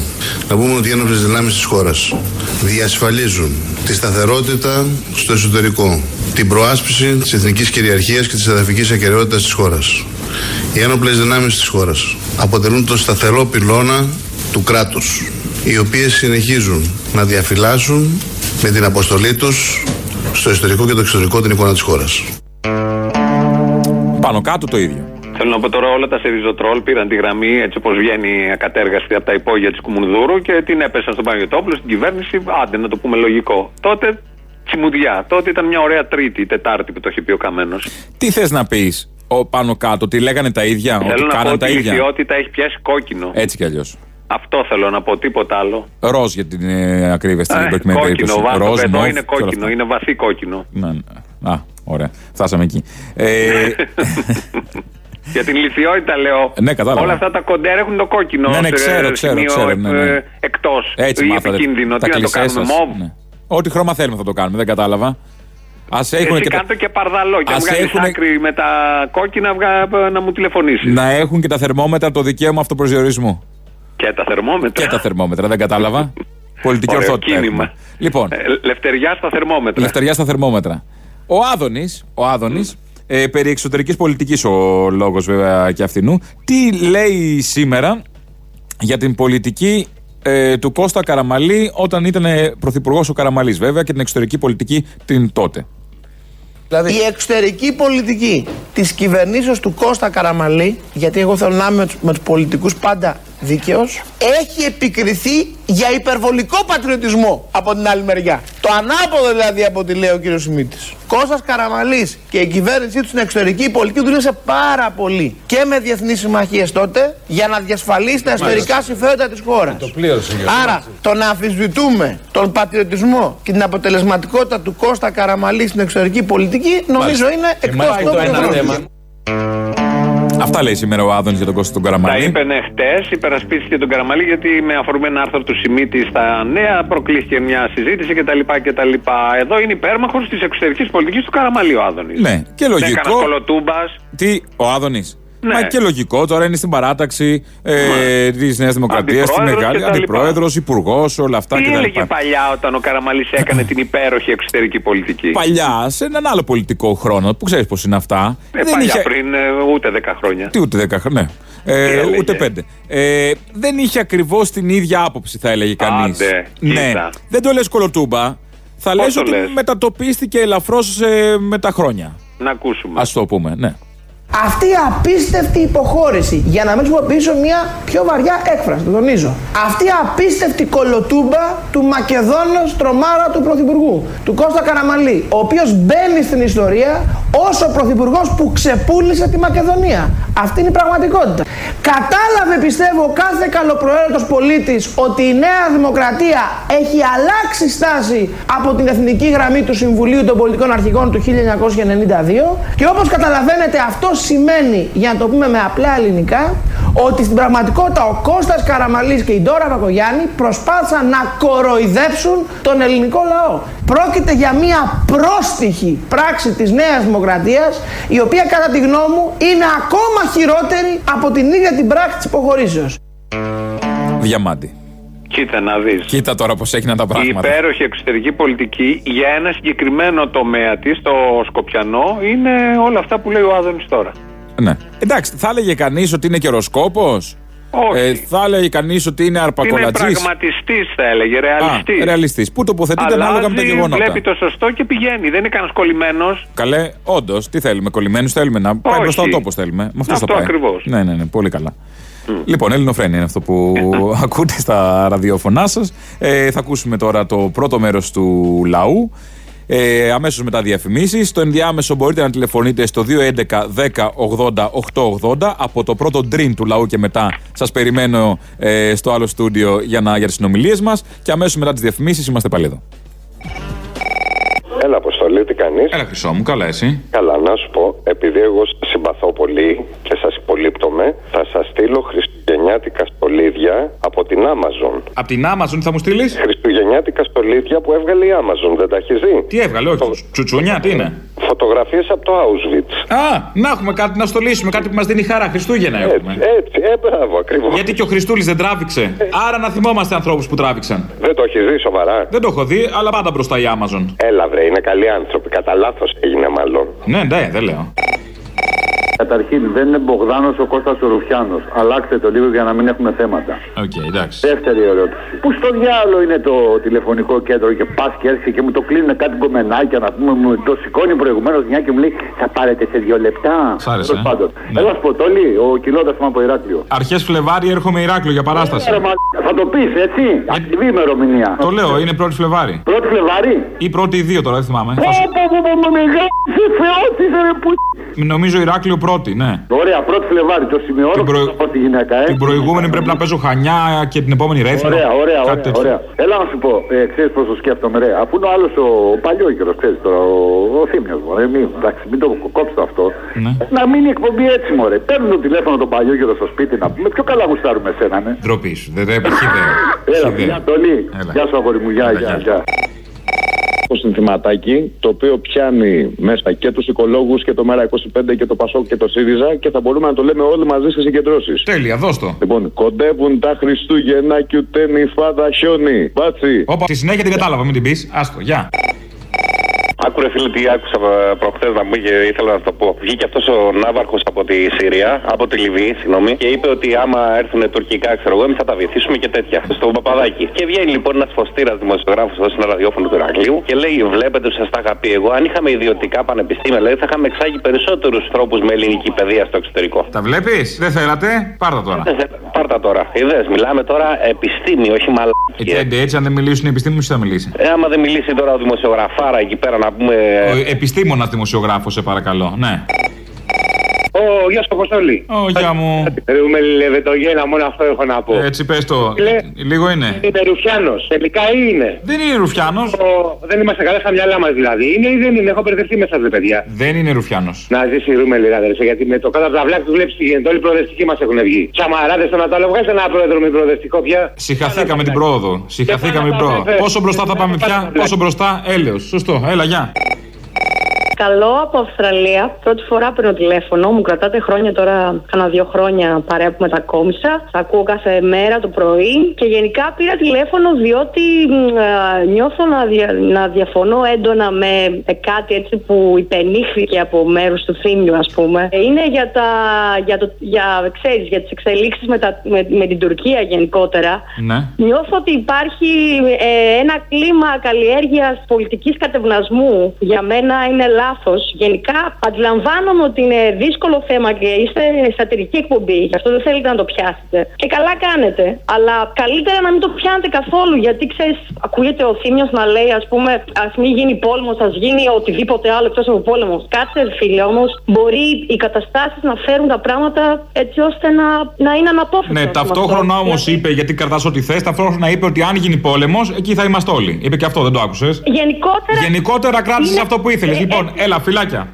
Speaker 8: να πούμε ότι οι ένοπλες δυνάμεις της χώρας διασφαλίζουν τη σταθερότητα στο εσωτερικό, την προάσπιση της εθνικής κυριαρχίας και της εδαφικής ακεραιότητας της χώρας. Οι ένοπλες δυνάμεις της χώρας αποτελούν το σταθερό πυλώνα του κράτους, οι οποίες συνεχίζουν να διαφυλάσσουν με την αποστολή τους στο εσωτερικό και το εξωτερικό την εικόνα της χώρας.
Speaker 3: Πάνω κάτω το ίδιο.
Speaker 4: Θέλω να πω τώρα όλα τα σεριζοτρόλ πήραν τη γραμμή έτσι όπως βγαίνει ακατέργαστη από τα υπόγεια της Κουμουνδούρου και την έπεσαν στον Παναγιωτόπουλο, στην κυβέρνηση. Άντε να το πούμε λογικό. Τότε τσιμουδιά. Τότε ήταν μια ωραία Τρίτη, Τετάρτη που το είχε πει ο Καμένος.
Speaker 3: Τι θες να πεις; Πάνω κάτω, ότι λέγανε τα ίδια, ότι
Speaker 4: Θέλω να πω
Speaker 3: κάναν
Speaker 4: ότι
Speaker 3: τα
Speaker 4: η
Speaker 3: ίδια.
Speaker 4: λυθιότητα έχει πιάσει κόκκινο.
Speaker 3: Έτσι κι αλλιώς.
Speaker 4: Αυτό θέλω να πω, τίποτα άλλο.
Speaker 3: Ροζ για την ε, ακρίβεια στην
Speaker 4: Ε,
Speaker 3: προκειμένη
Speaker 4: κόκκινο,
Speaker 3: περίπτωση.
Speaker 4: βάθος
Speaker 3: Ροζ,
Speaker 4: εδώ
Speaker 3: μοβ
Speaker 4: είναι
Speaker 3: και όλα
Speaker 4: κόκκινο,
Speaker 3: αυτά.
Speaker 4: είναι βαθύ κόκκινο.
Speaker 3: Ναι, ναι. Α, ωραία. Φτάσαμε εκεί. Ε, <laughs>
Speaker 4: Για την λυθιότητα λέω.
Speaker 3: Ναι, κατάλαβα.
Speaker 4: Όλα αυτά τα κοντέρ έχουν το κόκκινο.
Speaker 3: Ναι, ναι,
Speaker 4: σε
Speaker 3: ξέρω, ξέρω,
Speaker 4: σημείο,
Speaker 3: ξέρω, ναι, ναι.
Speaker 4: ε, εκτός
Speaker 3: έτσι
Speaker 4: ή
Speaker 3: μάθατε.
Speaker 4: επικίνδυνο.
Speaker 3: τα
Speaker 4: Τι να το
Speaker 3: κλισέ
Speaker 4: κάνουμε,
Speaker 3: σας.
Speaker 4: μοβ.
Speaker 3: Ναι. Ό,τι χρώμα θέλουμε θα το κάνουμε, δεν κατάλαβα. Α έχουν
Speaker 4: Εσύ
Speaker 3: και τα...
Speaker 4: κάνε το και παρδαλό. Και αν
Speaker 3: Ας
Speaker 4: βγάλεις
Speaker 3: έχουνε-
Speaker 4: άκρη με τα κόκκινα, βγα... να μου τηλεφωνήσεις.
Speaker 3: να έχουν και τα θερμόμετρα το δικαίωμα αυτοπροσδιορισμού.
Speaker 4: Και τα θερμόμετρα.
Speaker 3: Και τα θερμόμετρα, δεν κατάλαβα. <laughs> Πολιτική
Speaker 4: Ωραίο
Speaker 3: ορθότητα.
Speaker 4: κίνημα.
Speaker 3: έχουμε. Λοιπόν,
Speaker 4: Ε, λευτεριά στα θερμόμετρα.
Speaker 3: Ελευθεριά στα θερμόμετρα. Ο Άδωνης, ο Άδωνης, ε, περί εξωτερικής πολιτικής ο λόγος βέβαια και αυτινού, τι λέει σήμερα για την πολιτική ε, του Κώστα Καραμαλή όταν ήταν πρωθυπουργός ο Καραμαλής, βέβαια, και την εξωτερική πολιτική την τότε.
Speaker 9: Δηλαδή... Η εξωτερική πολιτική της κυβερνήσεως του Κώστα Καραμαλή, γιατί εγώ θέλω να είμαι με τους- με τους πολιτικούς πάντα δίκαιος, έχει επικριθεί για υπερβολικό πατριωτισμό από την άλλη μεριά. Το ανάποδο δηλαδή από ό,τι λέει ο κύριος Σιμίτης. Κώστας Καραμαλής και η κυβέρνησή του στην εξωτερική πολιτική δούλεψε πάρα πολύ και με διεθνείς συμμαχίες τότε για να διασφαλίσει τα εσωτερικά συμφέροντα της χώρας. Άρα το να αμφισβητούμε τον πατριωτισμό και την αποτελεσματικότητα του Κώστα Καραμαλή στην εξωτερική πολιτική νομίζω είναι εκτός του
Speaker 3: Αυτά λέει σήμερα ο Άδωνης για τον Κώστα τον
Speaker 4: Τα
Speaker 3: Καραμαλή.
Speaker 4: είπε χτες, υπερασπίστηκε τον Καραμαλή γιατί με αφορμή ένα άρθρο του Σιμίτη στα νέα προκλήθηκε μια συζήτηση κτλ. κτλ. Εδώ είναι υπέρμαχος της εξωτερικής πολιτικής του Καραμαλή ο Άδωνης.
Speaker 3: Ναι, και
Speaker 4: Δεν
Speaker 3: λογικό.
Speaker 4: έκανα κολοτούμπας.
Speaker 3: Τι, ο Άδωνης;
Speaker 4: Ναι.
Speaker 3: Μα και λογικό, τώρα είναι στην παράταξη ε, της Νέας Δημοκρατίας, τη
Speaker 4: Αντιπρόεδρος
Speaker 3: μεγάλη
Speaker 4: και τα λοιπά.
Speaker 3: αντιπρόεδρος, υπουργός, όλα αυτά
Speaker 4: Τι
Speaker 3: κτλ.
Speaker 4: έλεγε παλιά όταν ο Καραμαλής έκανε την υπέροχη εξωτερική πολιτική;
Speaker 3: Παλιά, σε έναν άλλο πολιτικό χρόνο, που ξέρεις πώς είναι αυτά.
Speaker 4: Ε, παλιά, πριν ε, ούτε 10 χρόνια.
Speaker 3: Τι ούτε 10 χρόνια. Ναι. Ε,
Speaker 4: έλεγε;
Speaker 3: ούτε 5. Ε, δεν είχε ακριβώς την ίδια άποψη, θα έλεγε κανείς.
Speaker 4: Άντε,
Speaker 3: ναι.
Speaker 4: κοίτα.
Speaker 3: Δεν το λες κολοτούμπα. Θα
Speaker 4: Πώς
Speaker 3: λες
Speaker 4: το
Speaker 3: ότι
Speaker 4: λες;
Speaker 3: μετατοπίστηκε ελαφρώς με τα χρόνια.
Speaker 4: Να ακούσουμε.
Speaker 3: Α το πούμε, ναι.
Speaker 9: Αυτή η απίστευτη υποχώρηση, για να μην χρησιμοποιήσω μια πιο βαριά έκφραση, το τονίζω. Αυτή η απίστευτη κολοτούμπα του Μακεδόνος τρομάρα του Πρωθυπουργού, του Κώστα Καραμαλή, ο οποίος μπαίνει στην ιστορία όσο ο πρωθυπουργός που ξεπούλησε τη Μακεδονία. Αυτή είναι η πραγματικότητα. Κατάλαβε, πιστεύω, ο κάθε καλοπροαίρετος πολίτης ότι η Νέα Δημοκρατία έχει αλλάξει στάση από την εθνική γραμμή του Συμβουλίου των Πολιτικών Αρχηγών του 1992 και όπως καταλαβαίνετε αυτός σημαίνει, για να το πούμε με απλά ελληνικά, ότι στην πραγματικότητα ο Κώστας Καραμαλής και η Ντόρα Βακογιάννη προσπάθησαν να κοροϊδέψουν τον ελληνικό λαό. Πρόκειται για μια πρόστιχη πράξη της Νέας Δημοκρατίας η οποία κατά τη γνώμη μου είναι ακόμα χειρότερη από την ίδια την πράξη της υποχωρήσεως.
Speaker 3: Διαμάντη.
Speaker 4: Κοίτα να δεις.
Speaker 3: Κοίτα τώρα πώς έγιναν τα
Speaker 4: Η
Speaker 3: πράγματα.
Speaker 4: υπέροχη εξωτερική πολιτική για ένα συγκεκριμένο τομέα της, το Σκοπιανό, είναι όλα αυτά που λέει ο Άδωνης τώρα.
Speaker 3: Ναι. Εντάξει, θα έλεγε κανείς ότι είναι καιροσκόπος;
Speaker 4: Όχι.
Speaker 3: Ε, θα έλεγε κανείς ότι είναι
Speaker 4: είναι
Speaker 3: αρπακολατζή.
Speaker 4: πραγματιστής, θα έλεγε, ρεαλιστής.
Speaker 3: Ρεαλιστής. Πού τοποθετείται ανάλογα με τα γεγονότα.
Speaker 4: βλέπει το σωστό και πηγαίνει. Δεν είναι κανένας κολλημένος.
Speaker 3: Καλέ, όντως, τι θέλουμε, κολλημένους θέλουμε να πάει
Speaker 4: Όχι.
Speaker 3: μπροστά ο τόπος θέλουμε. Με αυτός,
Speaker 4: Αυτό
Speaker 3: θα πάει.
Speaker 4: ακριβώς.
Speaker 3: Ναι, ναι, ναι, πολύ καλά. Λοιπόν, Ελληνοφρένια είναι αυτό που <laughs> ακούτε στα ραδιόφωνά σας. Ε, θα ακούσουμε τώρα το πρώτο μέρος του λαού. Ε, Αμέσως μετά διαφημίσεις. Στο ενδιάμεσο μπορείτε να τηλεφωνείτε στο 211 10 80 880. Από το πρώτο dream του λαού και μετά σας περιμένω ε, στο άλλο στούντιο για, να, για τις συνομιλίες μας. Και αμέσως μετά τις διαφημίσεις είμαστε πάλι εδώ.
Speaker 10: Έλα, Αποστολή, τι κάνεις;
Speaker 3: Έλα, Χρυσό μου, καλά εσύ.
Speaker 10: Καλά, να σου πω, επειδή εγώ σας συμπαθώ πολύ και σας υπολείπτομαι, θα σας στείλω χριστουγεννιάτικα στολίδια από την Amazon.
Speaker 3: Από την Amazon θα μου στείλεις;
Speaker 10: Χριστουγεννιάτικα στολίδια που έβγαλε η Amazon, δεν τα έχεις δει;
Speaker 3: Τι έβγαλε, όχι. Τσουτσούνια, τι είναι;
Speaker 10: Φωτογραφίες από το Auschwitz.
Speaker 3: Α, να έχουμε κάτι να στολίσουμε, κάτι που μας δίνει χαρά. Χριστούγεννα
Speaker 10: Έτσι,
Speaker 3: έχουμε.
Speaker 10: έτσι, ε, μπράβο, ακριβώς.
Speaker 3: Γιατί και ο Χριστούλης δεν τράβηξε. Άρα να θυμόμαστε ανθρώπους που τράβηξαν.
Speaker 10: Δεν το έχεις δει σοβαρά;
Speaker 3: Δεν το έχω δει, αλλά πάντα μπροστά η Amazon.
Speaker 10: Έλα, βρε, είναι καλοί άνθρωποι. Κατά λάθος έγινε μάλλον.
Speaker 3: Ναι, ναι, δεν λέω.
Speaker 11: Καταρχήν δεν είναι Μπογδάνος ο Κώστας ο Ρουφιάνος. Αλλάξτε το λίγο για να μην έχουμε θέματα.
Speaker 3: Οκ, εντάξει.
Speaker 11: Δεύτερη ερώτηση. Πού στο διάολο είναι το τηλεφωνικό κέντρο και πας και έρχεσαι και μου το κλείνουν κάτι κομμενάκια να πούμε. Μου το σηκώνει προηγουμένως μια και μου λέει Θα πάρετε σε δύο λεπτά.
Speaker 3: Σ' άρεσε,
Speaker 11: Τέλος
Speaker 3: ε;
Speaker 11: πάντων.
Speaker 3: Ναι.
Speaker 11: Έλα Αποστόλη, ο κιλότα μου από Ηράκλειο.
Speaker 3: Αρχές Φλεβάρι έρχομαι Ηράκλειο για παράσταση.
Speaker 11: Ρε, μα, θα το πεις έτσι. Ακριβή ημερομηνία.
Speaker 3: Το λέω, είναι 1η Φλεβάρι.
Speaker 11: Πρώτη Φλεβάρι;
Speaker 3: Ή πρώτη ή δύο τώρα, δεν θυμάμαι.
Speaker 11: Πω,
Speaker 3: Θα σου-
Speaker 11: πω, πω, πω, πω, μεγάλη θεότης, ρε, που...
Speaker 3: Νομίζω Ηράκλειο πρώτη, ναι.
Speaker 11: Ωραία, πρώτη Φλεβάρι, το σημειώνω
Speaker 3: Την προ-
Speaker 11: θα πω στη γυναίκα, ε.
Speaker 3: Την προηγούμενη πρέπει να παίζω χανιά και την επόμενη ρέθινο.
Speaker 11: Ωραία, ωραία,
Speaker 3: Κάτι
Speaker 11: ωραία,
Speaker 3: τέτοιο.
Speaker 11: ωραία. Έλα να σου πω, ε, ξέρεις πώς το σκέφτομαι, ρε. Αφού είναι ο άλλος ο, ο παλιό καιρό, ξέρεις τώρα, ο, ο θύμιο μου, ρε. Μην, εντάξει, μην το κόψει το αυτό.
Speaker 3: Ναι.
Speaker 11: Να μείνει η εκπομπή έτσι, μωρέ. Παίρνουν το τηλέφωνο τον παλιό καιρό στο σπίτι να πούμε. Πιο καλά γουστάρουμε εσένα, ναι.
Speaker 3: Ντροπή σου. Δεν δεν έχει ιδέα.
Speaker 11: Έλα,
Speaker 3: Έχει ιδέα.
Speaker 11: γεια, Τολί.
Speaker 3: Έλα.
Speaker 11: Γεια σου, αγόρι μου, γεια,
Speaker 3: Έλα,
Speaker 11: γεια,
Speaker 3: γεια.
Speaker 11: γεια.
Speaker 10: Το συνθηματάκι το οποίο πιάνει μέσα και τους οικολόγους και το ΜΕΡΑ25 και το ΠΑΣΟΚ και το ΣΥΡΙΖΑ και θα μπορούμε να το λέμε όλοι μαζί στις συγκεντρώσεις.
Speaker 3: Τέλεια, δώσ' το.
Speaker 10: Λοιπόν, κοντεύουν τα Χριστούγεννα και ούτε νυφάδα χιόνι. Μπάτσι.
Speaker 3: Όπα, τη συνέχεια την κατάλαβα, μην την πεις. Άστο, γεια.
Speaker 12: Άκουρε φίλε τι άκουσα προχθές να μου και ήθελα να το πω. Βγήκε αυτός ο Ναύαρχος από τη Συρία, από τη Λιβύη, συγγνώμη, και είπε ότι άμα έρθουν τουρκικά, ξέρω εγώ, εμείς θα τα βοηθήσουμε και τέτοια. Στο παπαδάκι. Και βγαίνει λοιπόν ένας φωστήρας δημοσιογράφος εδώ στην ραδιόφωνο του Ηρακλείου και λέει: Βλέπετε, σα τα είχα πει εγώ, αν είχαμε ιδιωτικά πανεπιστήμια, δηλαδή θα είχαμε εξάγει περισσότερους τρόπους με ελληνική παιδεία στο εξωτερικό.
Speaker 3: Τα βλέπεις, δεν θέλατε, πάρτα τώρα.
Speaker 12: Ε, Πάρτα τώρα. Είδες, μιλάμε τώρα επιστήμη, όχι μαλακία.
Speaker 3: Έτσι, άντε, έτσι, αν δεν μιλήσουν οι επιστήμονες, θα μιλήσει;
Speaker 12: Ε, άμα δεν μιλήσει τώρα ο δημοσιογραφάρα εκεί πέρα να πούμε.
Speaker 3: Ο επιστήμονα δημοσιογράφος, σε παρακαλώ. Ναι.
Speaker 13: Ω, γεια σου, Αποστόλη.
Speaker 3: Ω, γεια μου.
Speaker 13: Ρούμε λεβετογένα, μόνο αυτό έχω να πω.
Speaker 3: Έτσι, πες το.
Speaker 13: Λέ-
Speaker 3: Λίγο είναι.
Speaker 13: Είναι Ρουφιάνος. Τελικά ή είναι.
Speaker 3: Δεν είναι Ρουφιάνος.
Speaker 13: Δεν είμαστε καλά στα μυαλά μας δηλαδή. Είναι ή δεν είναι; Έχω μπερδευτεί μέσα σας, παιδιά.
Speaker 3: Δεν είναι Ρουφιάνος.
Speaker 13: Να ζήσει η Ρούμελη, αδερφέ, γιατί με το κάτω από τα βλάκια του βλέπεις τι γίνεται. Όλοι οι προοδευτικοί μας έχουν βγει. Τσαμαράδε στον Ατάλο, βγάζετε ένα πρόεδρο με προοδευτικό πια.
Speaker 3: Συχαθήκαμε την πρόοδο. Συχαθήκαμε την πρόοδο.
Speaker 13: βέβαια.
Speaker 3: Πόσο μπροστά θα πάμε πια, πόσο μπροστά, έλεος. Σωστό, έλα, γεια.
Speaker 14: Καλό από Αυστραλία. Πρώτη φορά παίρνω τηλέφωνο. Μου κρατάτε χρόνια τώρα, κάνα δύο χρόνια παρέα που μετακόμισα. Θα ακούω κάθε μέρα το πρωί. Και γενικά πήρα τηλέφωνο διότι μ, α, νιώθω να, δια- να διαφωνώ έντονα με ε, κάτι έτσι που υπενήχθηκε από μέρους του θύμιου, ας πούμε. Ε, Είναι για, τα, για, το, για, ξέρεις, για τις εξελίξεις με, τα- με, με την Τουρκία γενικότερα.
Speaker 3: Ναι.
Speaker 14: Νιώθω ότι υπάρχει ε, ένα κλίμα καλλιέργειας πολιτικής κατευνασμού. Για μένα είναι λάθος λάθος. Γενικά, αντιλαμβάνομαι ότι είναι δύσκολο θέμα και είστε σατυρική εκπομπή. Γι' αυτό δεν θέλετε να το πιάσετε. Και καλά κάνετε. Αλλά καλύτερα να μην το πιάνετε καθόλου. Γιατί ξέρεις, ακούγεται ο Θήμιος να λέει, ας πούμε, ας μην γίνει πόλεμος, ας γίνει οτιδήποτε άλλο εκτός από πόλεμος. Κάτσε, φίλε, όμως, μπορεί οι καταστάσεις να φέρουν τα πράγματα έτσι ώστε να, να είναι αναπόφευκτα.
Speaker 3: Ναι, ταυτόχρονα όμως είπε, γιατί κρατάς ό,τι θες, ταυτόχρονα είπε ότι αν γίνει πόλεμος, εκεί θα είμαστε όλοι. Είπε και αυτό, δεν το άκουσες.
Speaker 14: Γενικότερα.
Speaker 3: Γενικότερα κράτησες
Speaker 14: είναι-
Speaker 3: αυτό που ήθελες.
Speaker 14: Ε,
Speaker 3: Λοιπόν, έλα, φυλάκια.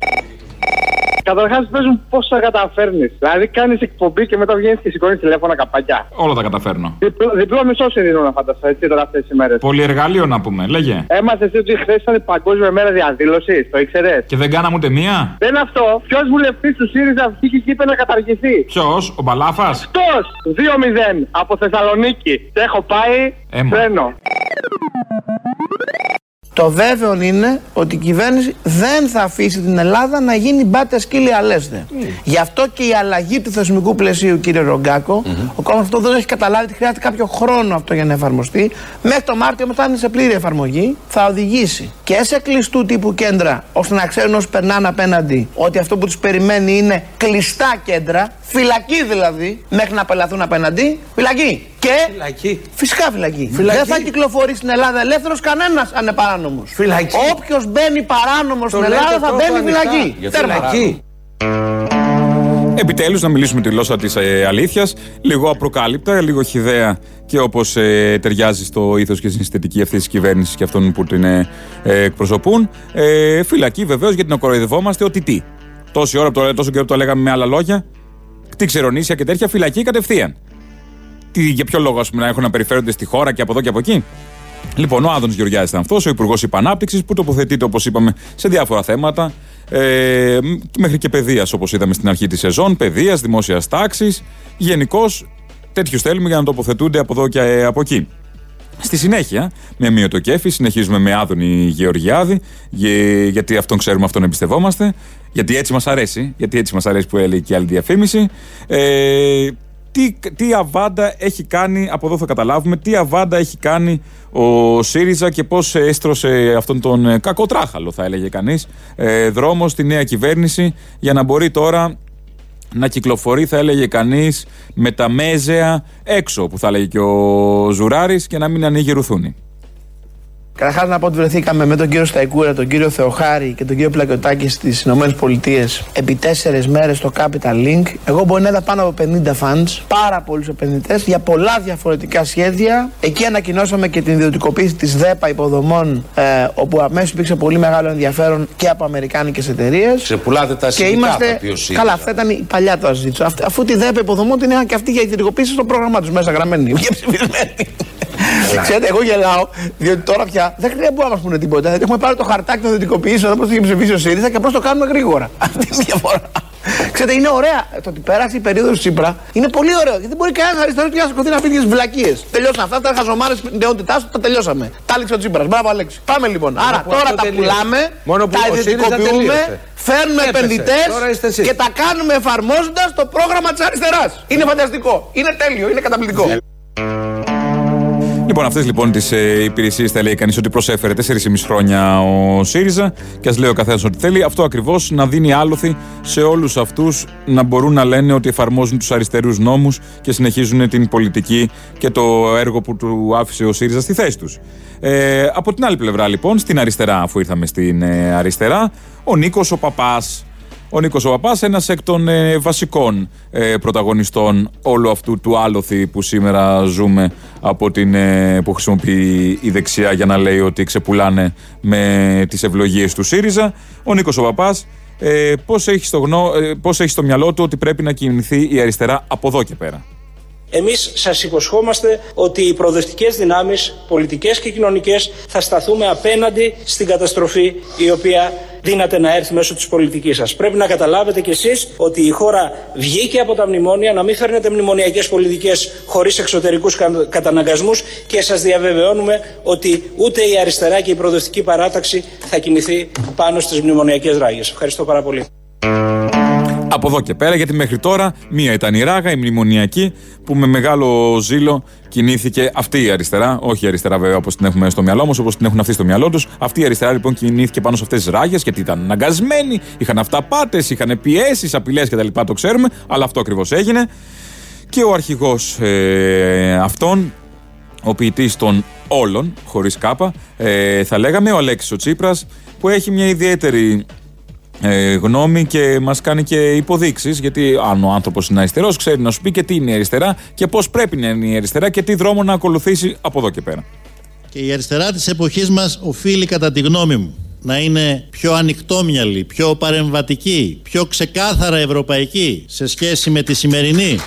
Speaker 15: Καταρχάς, πες μου πώς τα καταφέρνεις. Δηλαδή, κάνεις εκπομπή και μετά βγαίνεις και σηκώνεις τηλέφωνα καπάκια.
Speaker 3: Όλα τα καταφέρνω.
Speaker 15: Διπλό, διπλό μισός σε δίνω να φανταστώ έτσι τώρα αυτές τις μέρες.
Speaker 3: Πολυεργαλείο να πούμε, λέγε.
Speaker 15: Έμαθες ότι χθες ήταν η Παγκόσμια Μέρα Διαδήλωσης, το ήξερες;
Speaker 3: Και δεν κάναμε ούτε μία;
Speaker 15: Δεν είναι αυτό. Ποιος βουλευτής του ΣΥΡΙΖΑ βγήκε και είπε να καταργηθεί;
Speaker 3: Ποιος, ο Μπαλάφας;
Speaker 15: Αυτός! 2-0 από Θεσσαλονίκη. Και έχω πάει.
Speaker 3: Έμα.
Speaker 15: Φρένο.
Speaker 9: Το βέβαιο είναι ότι η κυβέρνηση δεν θα αφήσει την Ελλάδα να γίνει μπάτε σκύλι αλέσθε. Γι' αυτό και η αλλαγή του θεσμικού πλαισίου, κύριε Ρογκάκο, ο κόσμος αυτό δεν έχει καταλάβει ότι χρειάζεται κάποιο χρόνο αυτό για να εφαρμοστεί. Μέχρι το Μάρτιο, όμως, θα είναι σε πλήρη εφαρμογή, θα οδηγήσει και σε κλειστού τύπου κέντρα, ώστε να ξέρουν όσοι περνάνε απέναντι ότι αυτό που τους περιμένει είναι κλειστά κέντρα, φυλακή δηλαδή, μέχρι να απελαθούν απέναντι. Φυλακή. Και
Speaker 16: Φυλακή.
Speaker 9: Φυσικά φυλακή.
Speaker 16: Φυλακή.
Speaker 9: Δεν θα κυκλοφορεί στην Ελλάδα ελεύθερος κανένας αν είναι παράνομο.
Speaker 16: Φυλακή.
Speaker 9: Όποιος μπαίνει παράνομος στην
Speaker 16: Το
Speaker 9: Ελλάδα
Speaker 16: λέτε
Speaker 9: θα
Speaker 16: τόσο
Speaker 9: μπαίνει
Speaker 16: ανοιχτά.
Speaker 9: φυλακή.
Speaker 16: Για
Speaker 9: Τέρμα.
Speaker 16: φυλακή.
Speaker 3: Επιτέλους, να μιλήσουμε τη γλώσσα της ε, αλήθειας. Λίγο απροκάλυπτα, λίγο χιδέα και όπως ε, ταιριάζει στο ήθος και στην αισθητική αυτής της κυβέρνησης και αυτών που την ε, ε, εκπροσωπούν. Ε, φυλακή βεβαίως γιατί να κοροϊδευόμαστε ότι τι. Τόση ώρα, που το, τόσο καιρό που το λέγαμε με άλλα λόγια. Τι ξερονίσια και τέτοια φυλακή κατευθείαν. Τι, για ποιο λόγο, ας πούμε, να έχουν να περιφέρονται στη χώρα και από εδώ και από εκεί; Λοιπόν, ο Άδωνο Γεωργιάδης ήταν αυτός, ο Υπουργός Υπανάπτυξη, που τοποθετείται, όπως είπαμε, σε διάφορα θέματα. Ε, μ- μέχρι και παιδείας, όπως είδαμε στην αρχή της σεζόν. Παιδείας, δημόσιας τάξης. Γενικώς, τέτοιους θέλουμε για να τοποθετούνται από εδώ και ε, από εκεί. Στη συνέχεια, με μείωτο κέφι, συνεχίζουμε με Άδωνη Γεωργιάδη, γε- γιατί αυτόν ξέρουμε, αυτόν εμπιστευόμαστε. Γιατί έτσι μας αρέσει, γιατί έτσι μας αρέσει που έλεγε και η άλλη διαφήμιση. Ε, τι, τι αβάντα έχει κάνει, από εδώ θα καταλάβουμε, τι αβάντα έχει κάνει ο ΣΥΡΙΖΑ και πώς έστρωσε αυτόν τον ε, κακοτράχαλο, θα έλεγε κανείς, ε, δρόμο στη νέα κυβέρνηση για να μπορεί τώρα να κυκλοφορεί, θα έλεγε κανείς, με τα μέζεα έξω, που θα έλεγε και ο Ζουράρης και να μην ανοίγει ρουθούνη.
Speaker 9: Καταρχάς να πω ότι βρεθήκαμε με τον κύριο Σταϊκούρα, τον κύριο Θεοχάρη και τον κύριο Πλακιωτάκη στις ΗΠΑ επί τέσσερις μέρες στο Capital Link. Εγώ μπορεί να είδα πάνω από 50 fans, πάρα πολλούς επενδυτές για πολλά διαφορετικά σχέδια. Εκεί ανακοινώσαμε και την ιδιωτικοποίηση της ΔΕΠΑ υποδομών, ε, όπου αμέσως υπήρξε πολύ μεγάλο ενδιαφέρον και από αμερικάνικες εταιρείες.
Speaker 16: Ξεπουλάτε τα
Speaker 9: Και
Speaker 16: συνδικάτα,
Speaker 9: είμαστε.
Speaker 16: πει ο ΣΥΡΙΖΑ.
Speaker 9: Καλά, αυτά ήταν η παλιά τώρα συζήτηση. Αυτή- Αφού τη ΔΕΠΑ υποδομών την είχαν και αυτή για ιδιωτικοποίηση στο πρόγραμμά τους μέσα γραμμένη. <laughs> Και ψηφισμένη. Ξέρετε, εγώ γελάω, διότι τώρα πια δεν χρειάζεται να μας πούνε τίποτα. Γιατί έχουμε πάρει το χαρτάκι των ιδιωτικοποιήσεων όπω το είχε ψηφίσει ο ΣΥΡΙΖΑ και απλώς το κάνουμε γρήγορα. <laughs> Αυτή είναι η διαφορά. Ξέρετε, είναι ωραία. Το ότι πέρασε η περίοδος Τσίπρα είναι πολύ ωραίο. Γιατί δεν μπορεί κανένας αριστερός πια να σηκωθεί να πει τις βλακίες. Τελειώσαν αυτά, τα χαζομάρες τη νεότητάς τους, τα τελειώσαμε. Τα έλεξε ο Τσίπρας. Μπράβο, Αλέξη. Πάμε λοιπόν. Άρα
Speaker 16: που
Speaker 9: τώρα
Speaker 16: αυτό
Speaker 9: τα
Speaker 16: τελείωσε.
Speaker 9: πουλάμε,
Speaker 16: Μόνο που
Speaker 9: τα
Speaker 16: ο ΣΥΡΙΖΑ
Speaker 9: ιδιωτικοποιούμε,
Speaker 16: τελείωσε.
Speaker 9: φέρνουμε
Speaker 16: Έπεσε;
Speaker 9: επενδυτές
Speaker 16: Τώρα είστε εσείς.
Speaker 9: και τα κάνουμε εφαρμόζοντας το πρόγραμμα της αριστεράς. Είναι φανταστικό. Είναι τέλειο. Είναι καταπληκτικό.
Speaker 3: Λοιπόν, αυτές λοιπόν τις ε, υπηρεσίες θα λέει κανείς ότι προσέφερε 4,5 χρόνια ο ΣΥΡΙΖΑ και ας λέει ο καθένας ό,τι θέλει. Αυτό ακριβώς να δίνει άλοθη σε όλους αυτούς να μπορούν να λένε ότι εφαρμόζουν τους αριστερούς νόμους και συνεχίζουν την πολιτική και το έργο που του άφησε ο ΣΥΡΙΖΑ στη θέση τους. Ε, από την άλλη πλευρά, λοιπόν, στην αριστερά, αφού ήρθαμε στην ε, αριστερά, ο Νίκος ο Παπάς. Ο Νίκος ο Παπάς, ένας εκ των ε, βασικών ε, πρωταγωνιστών όλου αυτού του άλοθη που σήμερα ζούμε από την, ε, που χρησιμοποιεί η δεξιά για να λέει ότι ξεπουλάνε με τις ευλογίες του ΣΥΡΙΖΑ. Ο Νίκος ο Παπάς ε, πώς, έχει στο γνώ, ε, πώς έχει στο μυαλό του ότι πρέπει να κινηθεί η αριστερά από εδώ και πέρα;
Speaker 17: Εμείς σας υποσχόμαστε ότι οι προοδευτικές δυνάμεις, πολιτικές και κοινωνικές, θα σταθούμε απέναντι στην καταστροφή η οποία δύναται να έρθει μέσω της πολιτικής σας. Πρέπει να καταλάβετε κι εσείς ότι η χώρα βγήκε από τα μνημόνια, να μην φέρνετε μνημονιακές πολιτικές χωρίς εξωτερικούς κα- καταναγκασμούς και σας διαβεβαιώνουμε ότι ούτε η αριστερά και η προοδευτική παράταξη θα κινηθεί πάνω στις μνημονιακές ράγες. Ευχαριστώ πάρα πολύ.
Speaker 3: Από εδώ και πέρα, γιατί μέχρι τώρα μία ήταν η Ράγα, η μνημονιακή, που με μεγάλο ζήλο κινήθηκε αυτή η αριστερά. Όχι η αριστερά, βέβαια, όπως την έχουμε στο μυαλό μας, όπως την έχουν αυτοί στο μυαλό τους. Αυτή η αριστερά λοιπόν κινήθηκε πάνω σε αυτές τις ράγες, γιατί ήταν αναγκασμένοι, είχαν αυταπάτες, είχαν πιέσεις, απειλές κτλ. Το ξέρουμε, αλλά αυτό ακριβώς έγινε. Και ο αρχηγός ε, αυτών, ο ποιητής των όλων, χωρίς κάπα, ε, θα λέγαμε, ο Αλέξης ο Τσίπρας, που έχει μια ιδιαίτερη ε, γνώμη και μας κάνει και υποδείξεις. Γιατί αν ο άνθρωπος είναι αριστερός, ξέρει να σου πει και τι είναι η αριστερά και πώς πρέπει να είναι η αριστερά και τι δρόμο να ακολουθήσει από εδώ και πέρα.
Speaker 16: Και η αριστερά της εποχής μας οφείλει, κατά τη γνώμη μου, να είναι πιο ανοιχτόμυαλη, πιο παρεμβατική, πιο ξεκάθαρα ευρωπαϊκή σε σχέση με τη σημερινή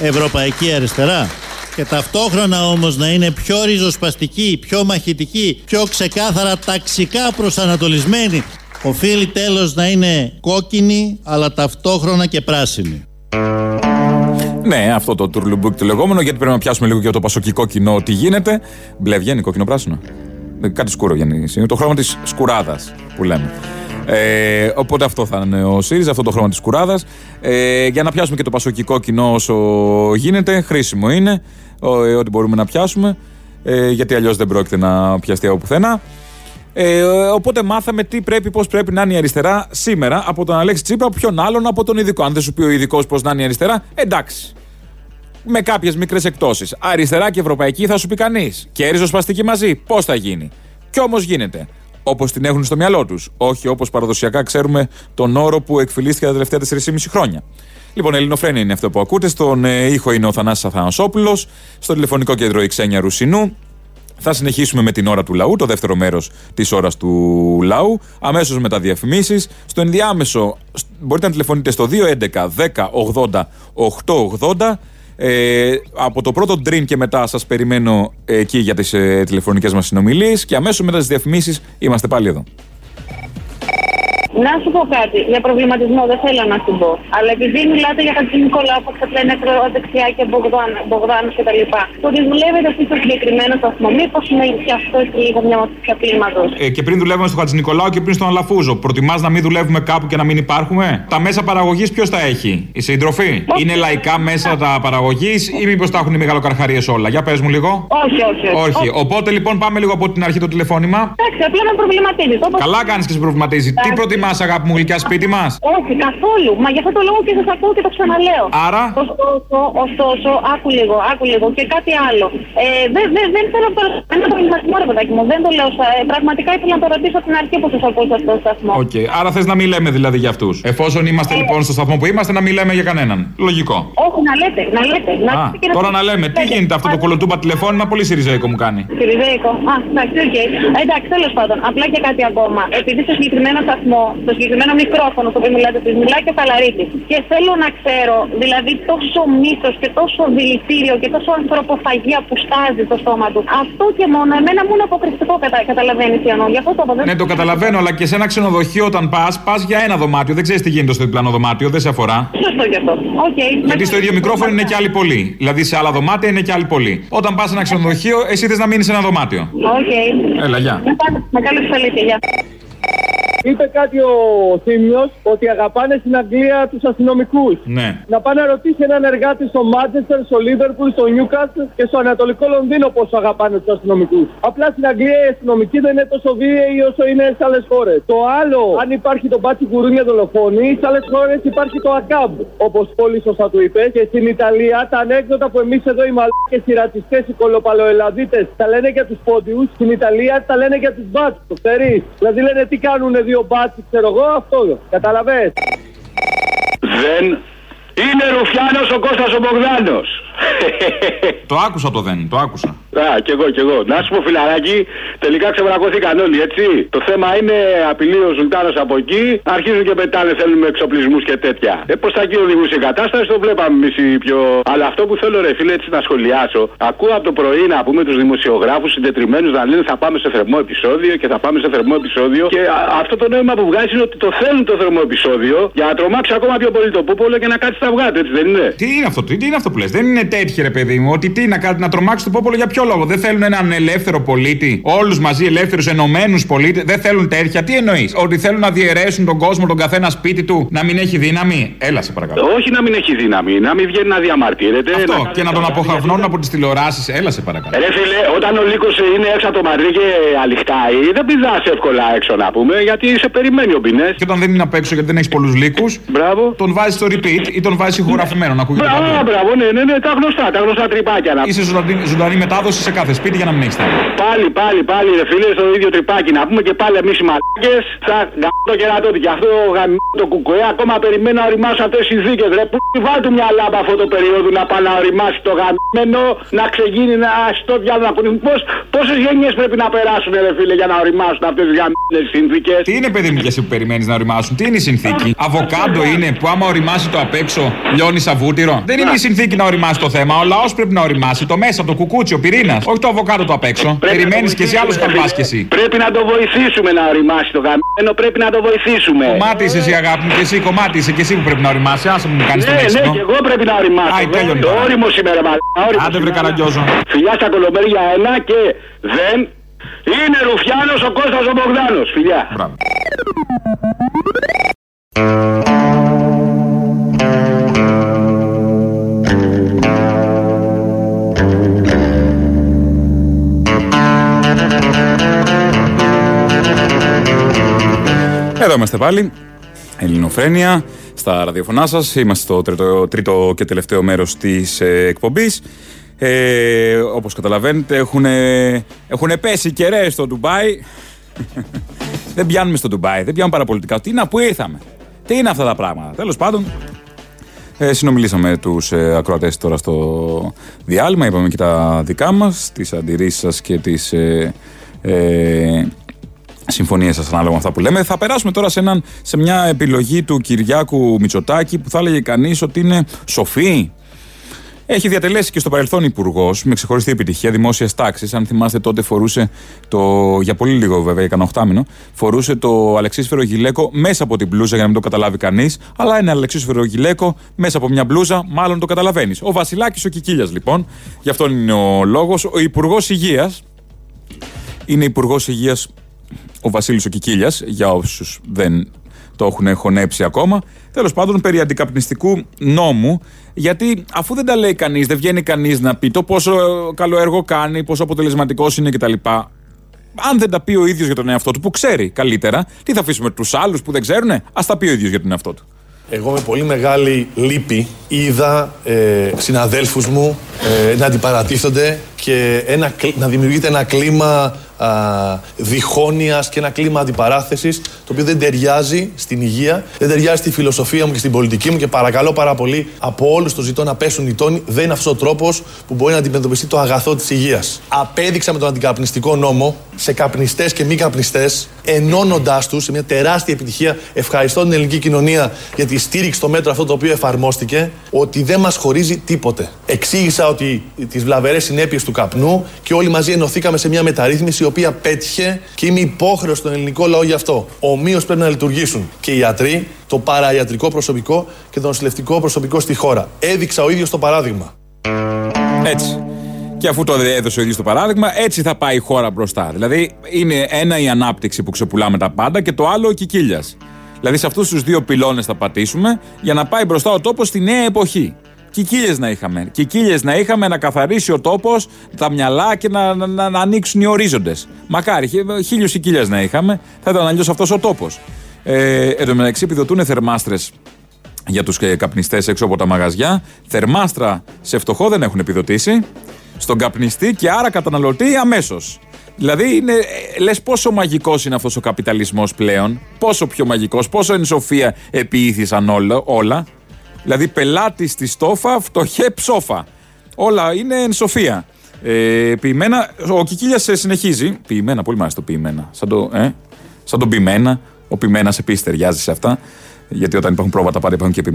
Speaker 16: ευρωπαϊκή αριστερά και ταυτόχρονα όμως να είναι πιο ριζοσπαστική, πιο μαχητική, πιο ξεκάθαρα ταξικά προσανατολισμένη. Οφείλει τέλος να είναι κόκκινη αλλά ταυτόχρονα και πράσινη.
Speaker 3: Ναι, αυτό το τουρλουμπούκ το λεγόμενο, γιατί πρέπει να πιάσουμε λίγο και το πασοκικό κοινό τι γίνεται; Μπλε βγαίνει, κόκκινο πράσινο. Ε, κάτι σκούρο βγαίνει. Είναι το χρώμα της σκουράδας που λέμε. Ε, οπότε αυτό θα είναι ο ΣΥΡΙΖΑ, αυτό το χρώμα της κουράδα. Ε, για να πιάσουμε και το πασοκικό κοινό όσο γίνεται, χρήσιμο είναι ε, ό,τι μπορούμε να πιάσουμε. Ε, γιατί αλλιώς δεν πρόκειται να πιαστεί από πουθενά. Ε, οπότε μάθαμε τι πρέπει, πώς πρέπει να είναι η αριστερά σήμερα από τον Αλέξη Τσίπρα, από ποιον άλλον από τον ειδικό. Αν δεν σου πει ο ειδικός πώς να είναι η αριστερά, εντάξει. Με κάποιες μικρές εκτόσεις. Αριστερά και ευρωπαϊκή θα σου πει κανείς. Και ριζοσπαστική μαζί, πώς θα γίνει. Κι όμως γίνεται. Όπως την έχουν στο μυαλό τους. Όχι όπως παραδοσιακά ξέρουμε τον όρο που εκφυλίστηκε τα τελευταία 4,5 χρόνια. Λοιπόν, Ελληνοφρένια είναι αυτό που ακούτε. Στον ε, ήχο είναι ο Θανάσης Αθανασόπουλος. Στο τηλεφωνικό κέντρο η Ξένια Ρουσινού. Θα συνεχίσουμε με την ώρα του λαού, το δεύτερο μέρος της ώρας του λαού. Αμέσως μετά διαφημίσεις. Στο ενδιάμεσο μπορείτε να τηλεφωνείτε στο 211 10 80 880. Ε, από το πρώτο dream και μετά σας περιμένω εκεί για τις ε, τηλεφωνικές μας συνομιλίες και αμέσως μετά τις διαφημίσεις είμαστε πάλι εδώ.
Speaker 18: Να σου πω κάτι. Για προβληματισμό δεν θέλω να σου πω. Αλλά επειδή μιλάτε για Χατζη Νικολάου που θα λένε δεξιά και Μπογδάνου κτλ. Το ότι δουλεύετε σε στο συγκεκριμένο σταθμό, μήπως είναι και αυτό και λίγο μια μορφή κλίματο.
Speaker 3: Ε, και πριν δουλεύουμε στο Χατζη Νικολάου και πριν στον Αλαφούζο. Προτιμάς να μην δουλεύουμε κάπου και να μην υπάρχουμε; Τα μέσα παραγωγής ποιος τα έχει, η συντροφή; Είναι λαϊκά μέσα τα παραγωγής ή μήπως τα έχουν οι μεγαλοκαρχαρίες όλα; Για πες μου λίγο.
Speaker 18: Όχι, όχι, όχι.
Speaker 3: όχι. Οπότε λοιπόν πάμε λίγο από την αρχή το τηλεφώνημα.
Speaker 18: Εντάξει, απλά με προβληματίζεις.
Speaker 3: Καλά κάνεις και σε προβληματίζει. Τι προτιμάς, αγάπη μου, γλυκιά σπίτι μας;
Speaker 18: Όχι, καθόλου. Μα γι' αυτό το λόγο και σας ακούω και το ξαναλέω.
Speaker 3: Άρα;
Speaker 18: Ωστόσο, ωστόσο άκου λίγο, άκου λίγο και κάτι άλλο. Ε, δεν, δεν, δεν θέλω να το ένα προβληματισμό, ρε παιδάκι μου. Δεν το λέω. Ε, πραγματικά ήθελα να το ρωτήσω από την αρχή που σας ακούω σε αυτό το σταθμό.
Speaker 3: OK. Okay. Άρα θες να μην λέμε δηλαδή για αυτούς. Εφόσον είμαστε ε, λοιπόν στο σταθμό που είμαστε, να μην λέμε για κανέναν. Λογικό.
Speaker 18: Όχι, να λέτε, να λέτε. Να
Speaker 3: Α, τώρα να λέμε. Τι γίνεται αυτό το κολοτούμπα τηλεφώνημα, πολύ σιριζέικο μου κάνει.
Speaker 18: Σιριζέικο. Α, εντάξει, οκ. Εντάξει, τέλος πάντων. Απλά και κάτι ακόμα. Επειδή στο συγκεκριμένο σταθμό, στο συγκεκριμένο μικρόφωνο το οποίο μιλάτε, εσείς, μιλάει και ο Καλαρίτης. Και θέλω να ξέρω, δηλαδή τόσο μίσος και τόσο δηλητήριο και τόσο ανθρωποφαγία που στάζει το στόμα του. Αυτό και μόνο, εμένα μου είναι αποκρουστικό, κατα... καταλαβαίνεις τι εννοώ. Γι' αυτό το
Speaker 3: Ναι, το καταλαβαίνω, αλλά και σε ένα ξενοδοχείο όταν πας, πας για ένα δωμάτιο. Δεν ξέρεις τι γίνεται στο διπλανό δωμάτιο, δεν σε αφορά.
Speaker 18: Σωστό γι' αυτό. Okay.
Speaker 3: Γιατί στο ίδιο μικρόφωνο είναι και άλλοι πολλοί. Δηλαδή σε άλλα δωμάτια είναι και άλλοι πολλοί. Όταν πας σε ένα ξενοδοχείο, εσύ θες να μείνεις σε ένα δωμάτιο.
Speaker 18: OK. Okay.
Speaker 3: Έλα, γεια.
Speaker 18: Μεγάλη αλήθεια,
Speaker 15: Είπε κάτι ο Θήμιος ότι αγαπάνε στην Αγγλία τους αστυνομικούς.
Speaker 3: Ναι.
Speaker 15: Να πάνε να ρωτήσει έναν εργάτη στο Μάντσεστερ, στο Λίβερπουλ, στο Νιούκαστλ και στο Ανατολικό Λονδίνο πόσο αγαπάνε τους αστυνομικούς. Απλά στην Αγγλία οι αστυνομικοί δεν είναι τόσο βίαιοι όσο είναι σε άλλες χώρες. Το άλλο, αν υπάρχει το μπάτσοι γουρούνια δολοφόνοι, σε άλλες χώρες υπάρχει το ACAB, όπως πολύ σωστά του είπε. Και στην Ιταλία τα ανέκδοτα που εμείς εδώ οι μαλάκες, οι ρατσιστές, οι κωλοπαλιοελλαδίτες τα λένε για τους πόντιους, στην Ιταλία τα λένε για τους μπάτσους. Το ξέρεις. Δηλαδή λένε τι κάνουν δύο δύο μπάτσοι, ξέρω εγώ, αυτό. Κατάλαβες.
Speaker 19: Δεν είναι Ρουφιάνος ο Κώστας ο Μπογδάνος. <laughs>
Speaker 3: το άκουσα το δεν, το άκουσα.
Speaker 19: Α, κι εγώ, κι εγώ. Να σου πω, φιλαράκι, τελικά ξεβρακώθηκαν όλοι, έτσι. Το θέμα είναι απειλεί ο σουλτάνος από εκεί, αρχίζουν και πετάνε, θέλουμε εξοπλισμούς και τέτοια. Ε, πώς θα γίνει οδηγούσε η κατάσταση, το βλέπαμε εμείς οι πιο. Αλλά αυτό που θέλω, ρε φίλε, έτσι να σχολιάσω. Ακούω από το πρωί να πούμε τους δημοσιογράφους συντετριμμένους να λένε θα πάμε σε θερμό επεισόδιο και θα πάμε σε θερμό επεισόδιο. Και αυτό το νόημα που βγάζει είναι ότι το θέλουν το θερμό επεισόδιο για να τρομάξει ακόμα πιο πολύ το πούπολο και να κάτσει τα αυγά έτσι δεν είναι;
Speaker 3: Τι είναι αυτό, τι, τι είναι αυτό που λες; Δεν είναι τέτοιο, ρε παιδί μου, ότι τι να, να τρομάξει το πόπολο για ποιο ποιο λόγο, δεν θέλουν έναν ελεύθερο πολίτη, όλους μαζί ελεύθερους ενωμένους πολίτε, δεν θέλουν τέτοια. Τι εννοείς, Ότι θέλουν να διαιρέσουν τον κόσμο, τον καθένα σπίτι του, να μην έχει δύναμη; Έλα σε παρακαλώ.
Speaker 19: Όχι να μην έχει δύναμη, να μην βγαίνει να διαμαρτύρεται.
Speaker 3: Αυτό,
Speaker 19: να
Speaker 3: και να τον αποχαυνώνουν από τις τηλεοράσεις. Έλα σε παρακαλώ.
Speaker 19: Ρε φίλε, όταν ο λύκος είναι έξω από το μαντρί και αληχτάει, δεν πηδάς εύκολα έξω να πούμε, γιατί σε περιμένει ο πινέ.
Speaker 3: Και όταν δεν είναι απ' έξω γιατί δεν έχεις πολλούς λύκους, τον βάζεις στο repeat ή τον βάζεις ηχογραφημένο να ακούγεται.
Speaker 19: Μπράβο,
Speaker 3: παντού.
Speaker 19: μπράβο, ναι, ναι, ναι, τα γνωστά, τα γνωστά τρυπάκια. Να...
Speaker 3: Είσαι ζωντανή, ζωντανή μετάδοση σε κάθε σπίτι για να μην έχεις θέμα.
Speaker 19: Πάλι, πάλι, πάλι, ρε φίλε, στο ίδιο τρυπάκι να πούμε και πάλι εμείς οι μαλάκες. Θα γαμώ το κερατότι. Και αυτό γαμώ το κουκουέ, ακόμα περιμένω να οριμάσω αυτές οι συνθήκε. Ρε, που βάλτε μια λάμπα αυτό το περίοδο να πάει να οριμάσει το γαμμένο, να ξεγίνει, να στο διάλογο να κουνηθούν. Πώς, πόσες γενιές πρέπει να περάσουν, ρε φίλε, για να οριμάσουν αυτές τις γαμμένες συνθήκες;
Speaker 3: Τι είναι, παιδί μου, και εσύ που περιμένεις να οριμάσουν, τι είναι η συνθήκη; Αβοκάντο είναι που άμα οριμάσει το απ' έξω λιώνεις σαβούτυρο. Δεν είναι η συνθήκη να οριμάσει το θέμα. Ο λαός πρέπει να οριμάσει. Το μέσα, το κουκούτσι, ο πυρήνας. Όχι το αβοκάντο το απ' έξω. Περιμένεις και εσύ, άλλο καλπά και εσύ.
Speaker 19: Πρέπει να το βοηθήσουμε να οριμάσει το γαμμένο, πρέπει να το βοηθήσουμε.
Speaker 3: Κομμάτι είσαι εσύ, αγάπη μου, και εσύ κομμάτι είσαι και εσύ που πρέπει να οριμάσει. Άσε μου κάνεις το
Speaker 19: Ναι, ναι,
Speaker 3: έξυπνο.
Speaker 19: και εγώ πρέπει να οριμάσω.
Speaker 3: Άι, τέλειωνε
Speaker 19: Το
Speaker 3: τώρα.
Speaker 19: όριμο σήμερα, μάλλον.
Speaker 3: Άντε βρε καραγκιόζο.
Speaker 19: Φιλιά στα κολομπέρια ένα και δεν. Είναι Ρουφιάνος ο Κώστας ο Μπογδάνος. Φιλιά.
Speaker 3: Εδώ είμαστε πάλι. Ελληνοφρένια στα ραδιοφωνά σας. Είμαστε στο τρίτο, τρίτο και τελευταίο μέρος της ε, εκπομπής. Ε, Όπως καταλαβαίνετε, έχουν, έχουν πέσει κεραίες στο Ντουμπάι. <laughs> δεν πιάνουμε στο Ντουμπάι, δεν πιάνουμε παραπολιτικά. Τι να, πού ήρθαμε; Τι είναι αυτά τα πράγματα; Τέλος πάντων, ε, συνομιλήσαμε με τους ε, ακροατές τώρα στο διάλειμμα. Είπαμε και τα δικά μας, τις αντιρρήσεις σας και τις ε, ε, συμφωνίες σας ανάλογα με αυτά που λέμε. Θα περάσουμε τώρα σε, έναν, σε μια επιλογή του Κυριάκου Μητσοτάκη που θα έλεγε κανείς ότι είναι σοφή. Έχει διατελέσει και στο παρελθόν υπουργός με ξεχωριστή επιτυχία δημόσια τάξη. Αν θυμάστε, τότε φορούσε το. Για πολύ λίγο, βέβαια, έκανα οχτάμινο. Φορούσε το αλεξίσφαιρο γυλαίκο μέσα από την μπλούζα για να μην το καταλάβει κανείς. Αλλά ένα αλεξίσφαιρο γυλαίκο μέσα από μια μπλούζα, μάλλον το καταλαβαίνεις. Ο Βασιλάκης ο Κικίλιας, λοιπόν. Γι' αυτόν είναι ο λόγος. Ο Υπουργός Υγείας. Είναι Υπουργός Υγείας ο Βασίλης ο Κικίλιας, για όσους δεν το έχουν χωνέψει ακόμα. Τέλος πάντων, περί αντικαπνιστικού νόμου, γιατί αφού δεν τα λέει κανείς, δεν βγαίνει κανείς να πει το πόσο καλό έργο κάνει, πόσο αποτελεσματικός είναι κτλ. Αν δεν τα πει ο ίδιος για τον εαυτό του, που ξέρει καλύτερα, τι θα αφήσουμε τους άλλους που δεν ξέρουν, ας τα πει ο ίδιος για τον εαυτό του.
Speaker 20: Εγώ με πολύ μεγάλη λύπη είδα ε, συναδέλφους μου ε, να αντιπαρατίθενται και ένα, κλ- να δημιουργείται ένα κλίμα α, διχόνοιας και ένα κλίμα αντιπαράθεσης το οποίο δεν ταιριάζει στην υγεία, δεν ταιριάζει στη φιλοσοφία μου και στην πολιτική μου και παρακαλώ πάρα πολύ από όλους το ζητώ να πέσουν οι τόνοι. Δεν είναι αυτός ο τρόπος που μπορεί να αντιμετωπιστεί το αγαθό της υγείας. Απέδειξα με τον αντικαπνιστικό νόμο σε καπνιστές και μη καπνιστές ενώνοντάς τους σε μια τεράστια επιτυχία. Ευχαριστώ την ελληνική κοινωνία για τη στήριξη στο μέτρο αυτό το οποίο εφαρμόστηκε ότι δεν μας χωρίζει τίποτε. Εξήγησα ότι τις βλαβερές συνέπειες του καπνού και όλοι μαζί ενωθήκαμε σε μια μεταρρύθμιση η οποία πέτυχε και είμαι υπόχρεος στον ελληνικό λαό γι' αυτό. Ομοίως πρέπει να λειτουργήσουν και οι ιατροί, το παραϊατρικό προσωπικό και το νοσηλευτικό προσωπικό στη χώρα. Έδειξα ο ίδιος το παράδειγμα.
Speaker 3: Έτσι. Και αφού το έδωσε ο ίδιος το παράδειγμα, έτσι θα πάει η χώρα μπροστά. Δηλαδή, είναι ένα η ανάπτυξη που ξεπουλάμε τα πάντα και το άλλο ο κικίλιας. Δηλαδή, σε αυτούς τους δύο πυλώνες θα πατήσουμε για να πάει μπροστά ο τόπος στη νέα εποχή. Κικίλιε να είχαμε. Κικίλιε να είχαμε να καθαρίσει ο τόπος, τα μυαλά και να, να, να, να ανοίξουν οι ορίζοντες. Μακάρι, χίλιους κικίλιε να είχαμε, θα ήταν αλλιώς αυτός ο τόπος. Ε, εν τω μεταξύ, επιδοτούν θερμάστρες για τους καπνιστές έξω από τα μαγαζιά. Θερμάστρα σε φτωχό δεν έχουν επιδοτήσει. Στον καπνιστή και άρα καταναλωτή αμέσως. Δηλαδή, είναι, λες πόσο μαγικός είναι αυτός ο καπιταλισμός πλέον. Πόσο πιο μαγικός, πόσο εν σοφία επιήθησαν όλα. όλα. Δηλαδή, πελάτης στη στόφα, φτωχέ ψόφα. Όλα είναι εν σοφία. Ε, ποιημένα, ο Κικίλιας συνεχίζει. Ποιημένα, πολύ μάλιστα το ποιημένα. Σαν το, ε, σαν το ποιημένα. Ο ποιημένα επίσης ταιριάζει σε αυτά. Γιατί όταν υπάρχουν πρόβατα πάντα υπάρχουν και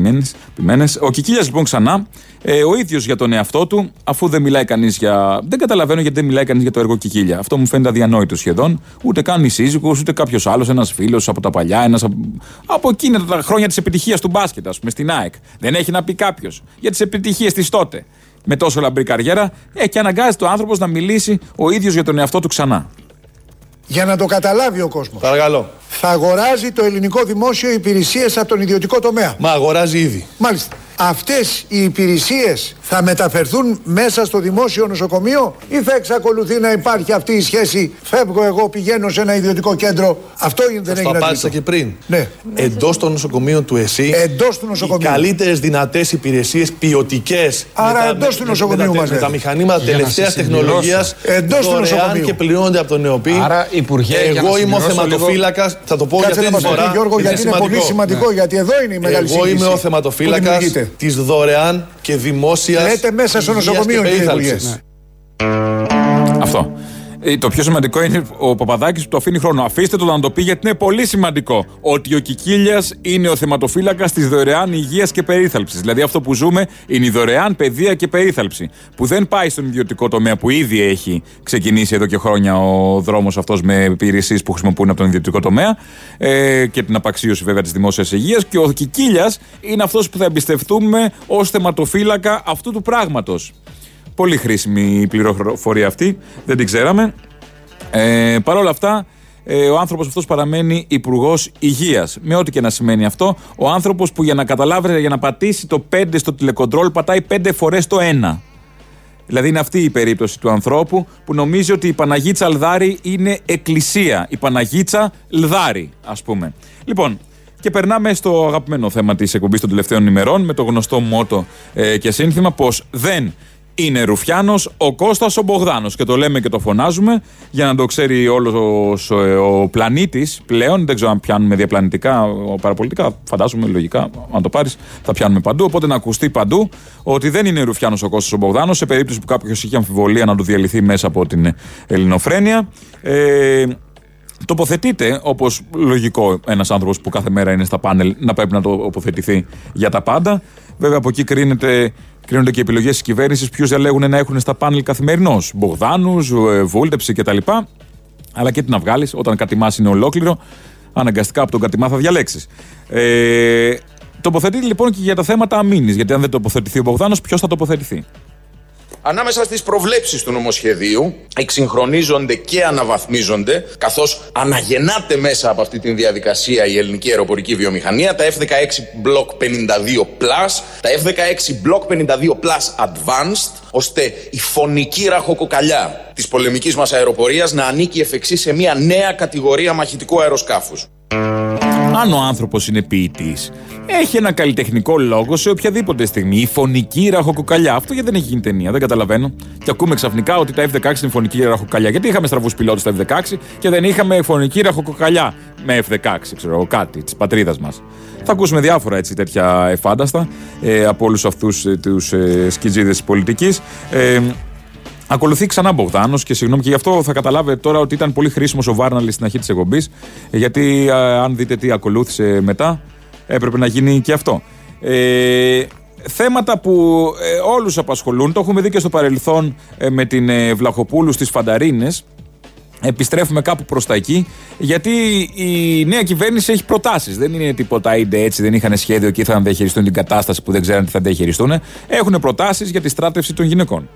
Speaker 3: ποιημένε. Ο Κικίλιας λοιπόν ξανά, ε, ο ίδιος για τον εαυτό του, αφού δεν μιλάει κανείς για. Δεν καταλαβαίνω γιατί δεν μιλάει κανείς για το έργο Κικίλια. Αυτό μου φαίνεται αδιανόητο σχεδόν. Ούτε καν η σύζυγο, ούτε κάποιος άλλος, ένας φίλος από τα παλιά, ένας από, από εκείνα τα χρόνια της επιτυχίας του μπάσκετ, ας πούμε, στην ΑΕΚ. Δεν έχει να πει κάποιος για τις επιτυχίες της τότε. με τόσο λαμπρή καριέρα, ε, και αναγκάζεται ο άνθρωπος να μιλήσει ο ίδιος για τον εαυτό του ξανά.
Speaker 21: Για να το καταλάβει ο κόσμος.
Speaker 20: Παρακαλώ.
Speaker 21: Θα αγοράζει το ελληνικό δημόσιο υπηρεσίες από τον ιδιωτικό τομέα.
Speaker 20: Μα αγοράζει ήδη.
Speaker 21: Μάλιστα. Αυτές οι υπηρεσίες θα μεταφερθούν μέσα στο δημόσιο νοσοκομείο ή θα εξακολουθεί να υπάρχει αυτή η σχέση φεύγω εγώ πηγαίνω σε ένα ιδιωτικό κέντρο αυτό δεν
Speaker 20: Το
Speaker 21: έχει να
Speaker 20: απάντησα και πριν.
Speaker 21: Ναι.
Speaker 20: Εντός των νοσοκομείων του ΕΣΥ.
Speaker 21: Εντός του νοσοκομείου.
Speaker 20: Οι καλύτερες δυνατές υπηρεσίες, ποιοτικές.
Speaker 21: Άρα εντός του νοσοκομείου
Speaker 20: με,
Speaker 21: μας
Speaker 20: τα, με τα
Speaker 21: λέτε.
Speaker 20: μηχανήματα
Speaker 21: Για να
Speaker 20: τελευταία
Speaker 21: σε συμπληρώσω.
Speaker 20: τεχνολογίας.
Speaker 21: Εντός του νοσοκομείου.
Speaker 20: και πληρώνονται από τον ΕΟΠΗ.
Speaker 21: Άρα, Υπουργέ, για να
Speaker 20: Εγώ είμαι ο
Speaker 21: συμπληρώσω
Speaker 20: θεματοφύλακας. Θα το πω για
Speaker 21: Κάτσε
Speaker 20: τρίτη
Speaker 21: να μας πει,
Speaker 20: φορά.
Speaker 21: Γιώργο, γιατί είναι πολύ σημαντικό, γιατί εδώ είναι η μεγάλη
Speaker 20: Εγώ είμαι
Speaker 21: σύγχυση
Speaker 20: ο
Speaker 21: που
Speaker 20: θεματοφύλακα
Speaker 21: δημιουργείται.
Speaker 20: της δωρεάν και δημόσιας.
Speaker 21: Λέτε μέσα στο νοσοκομείο, κύριε Υπουργέ.
Speaker 3: Αυτό. Ε, Το πιο σημαντικό είναι ο Παπαδάκης που το αφήνει χρόνο. Αφήστε το να το πει γιατί είναι πολύ σημαντικό. Ότι ο Κικίλιας είναι ο θεματοφύλακας της δωρεάν υγείας και περίθαλψης. Δηλαδή αυτό που ζούμε είναι η δωρεάν παιδεία και περίθαλψη. Που δεν πάει στον ιδιωτικό τομέα που ήδη έχει ξεκινήσει εδώ και χρόνια ο δρόμος αυτός με υπηρεσίες που χρησιμοποιούν από τον ιδιωτικό τομέα ε, και την απαξίωση βέβαια της δημόσιας υγείας. Και ο Κικίλιας είναι αυτός που θα εμπιστευτούμε ως θεματοφύλακα αυτού του πράγματος. Πολύ χρήσιμη η πληροφορία αυτή. Δεν την ξέραμε. Ε, Παρ' όλα αυτά, ε, ο άνθρωπος αυτός παραμένει υπουργός υγείας. Με ό,τι και να σημαίνει αυτό, ο άνθρωπος που για να καταλάβετε, για να πατήσει το 5 στο τηλεκοντρόλ, πατάει 5 φορές το 1. Δηλαδή είναι αυτή η περίπτωση του ανθρώπου που νομίζει ότι η Παναγίτσα Λδάρη είναι εκκλησία. Η Παναγίτσα Λδάρη, ας πούμε. Λοιπόν, και περνάμε στο αγαπημένο θέμα της εκπομπής των τελευταίων ημερών με το γνωστό μότο ε, και σύνθημα πως δεν είναι Ρουφιάνος ο Κώστας ο Μπογδάνος. Και το λέμε και το φωνάζουμε για να το ξέρει όλος ο, ο, πλανήτης πλέον. Δεν ξέρω αν πιάνουμε διαπλανητικά, ο, παραπολιτικά. Φαντάζομαι λογικά, αν το πάρεις, θα πιάνουμε παντού. Οπότε να ακουστεί παντού ότι δεν είναι Ρουφιάνος ο Κώστας ο Μπογδάνος. Σε περίπτωση που κάποιος είχε αμφιβολία να του διαλυθεί μέσα από την ελληνοφρένεια. Ε, τοποθετείται όπως λογικό ένας άνθρωπος που κάθε μέρα είναι στα πάνελ να πρέπει να τοποθετηθεί για τα πάντα. Βέβαια από εκεί κρίνεται, κρίνονται και οι επιλογές της κυβέρνησης ποιους διαλέγουν να έχουν στα πάνελ καθημερινώς. Μπογδάνους, ε, βούλτεψη κτλ. Αλλά και τι να βγάλεις όταν κατημά είναι ολόκληρο. Αναγκαστικά από τον κατημά θα διαλέξεις. Ε, τοποθετείται λοιπόν και για τα θέματα αμήνης. Γιατί αν δεν τοποθετηθεί ο Μπογδάνος, ποιος θα τοποθετηθεί;
Speaker 22: Ανάμεσα στις προβλέψεις του νομοσχεδίου εξυγχρονίζονται και αναβαθμίζονται καθώς αναγεννάται μέσα από αυτή τη διαδικασία η ελληνική αεροπορική βιομηχανία τα F-16 Block 52 Plus, τα F-16 Block 52 Plus Advanced ώστε η φωνική ραχοκοκαλιά της πολεμικής μας αεροπορίας να ανήκει εφ' εξής σε μια νέα κατηγορία μαχητικού αεροσκάφους.
Speaker 3: Αν ο άνθρωπος είναι ποιητής, έχει ένα καλλιτεχνικό λόγο σε οποιαδήποτε στιγμή. Η φωνική ραχοκοκαλιά. Αυτό γιατί δεν έχει γίνει ταινία, δεν καταλαβαίνω. Και ακούμε ξαφνικά ότι τα F-16 είναι φωνική ραχοκοκαλιά. Γιατί είχαμε στραβούς πιλότους στα F-16 και δεν είχαμε φωνική ραχοκοκαλιά με F-16, ξέρω εγώ, κάτι της πατρίδας μας. Θα ακούσουμε διάφορα έτσι τέτοια εφάνταστα ε, από όλους αυτούς ε, τους ε, σκιτζίδες της πολιτικής. Ε, Ακολουθεί ξανά Μπογδάνος και συγγνώμη και γι' αυτό θα καταλάβετε τώρα ότι ήταν πολύ χρήσιμος ο Βάρναλη στην αρχή της εκπομπής. Γιατί α, αν δείτε τι ακολούθησε μετά, έπρεπε να γίνει και αυτό. Ε, θέματα που ε, όλους απασχολούν, το έχουμε δει και στο παρελθόν ε, με την ε, Βλαχοπούλου στις Φανταρίνες, επιστρέφουμε κάπου προς τα εκεί, γιατί η νέα κυβέρνηση έχει προτάσεις. Δεν είναι τίποτα είτε έτσι, δεν είχαν σχέδιο και ήθελαν να διαχειριστούν την κατάσταση που δεν ξέραν τι θα διαχειριστούν. Έχουν προτάσεις για τη στράτευση των γυναικών.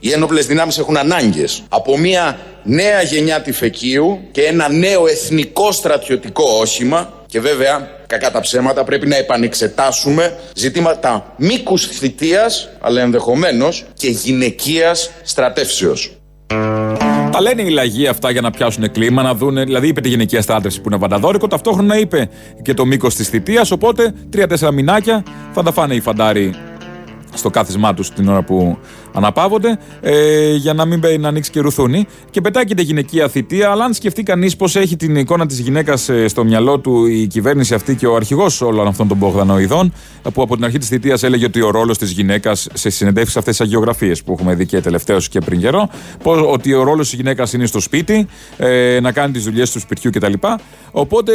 Speaker 22: Οι ένοπλες δυνάμεις έχουν ανάγκες από μια νέα γενιά τυφεκίου και ένα νέο εθνικό στρατιωτικό όχημα και βέβαια, κακά τα ψέματα, πρέπει να επανεξετάσουμε ζητήματα μήκους θητείας, αλλά ενδεχομένως και γυναικείας στρατεύσεως.
Speaker 3: Τα λένε οι λαγοί αυτά για να πιάσουν κλίμα, να δουν. Δηλαδή, είπε τη γυναικεία στράτευση που είναι βανταδόρικο, ταυτόχρονα είπε και το μήκος της θητείας. Οπότε, τρία-τέσσερα μηνάκια θα τα φάνε οι φαντάροι στο κάθισμά τους την ώρα που αναπαύονται, ε, για να μην μπαίνει να ανοίξει και ρουθούνι. Και πετάει και τη γυναικεία θητεία. Αλλά αν σκεφτεί κανείς πώς έχει την εικόνα της γυναίκας στο μυαλό του η κυβέρνηση αυτή και ο αρχηγός όλων αυτών των Μπογδανοειδών, που από την αρχή της θητείας έλεγε ότι ο ρόλος της γυναίκας σε συνεντεύξεις αυτές τις αγιογραφίες που έχουμε δει και τελευταίως και πριν καιρό, πως, ότι ο ρόλος της γυναίκας είναι στο σπίτι, ε, να κάνει τις δουλειές του σπιτιού κτλ. Οπότε,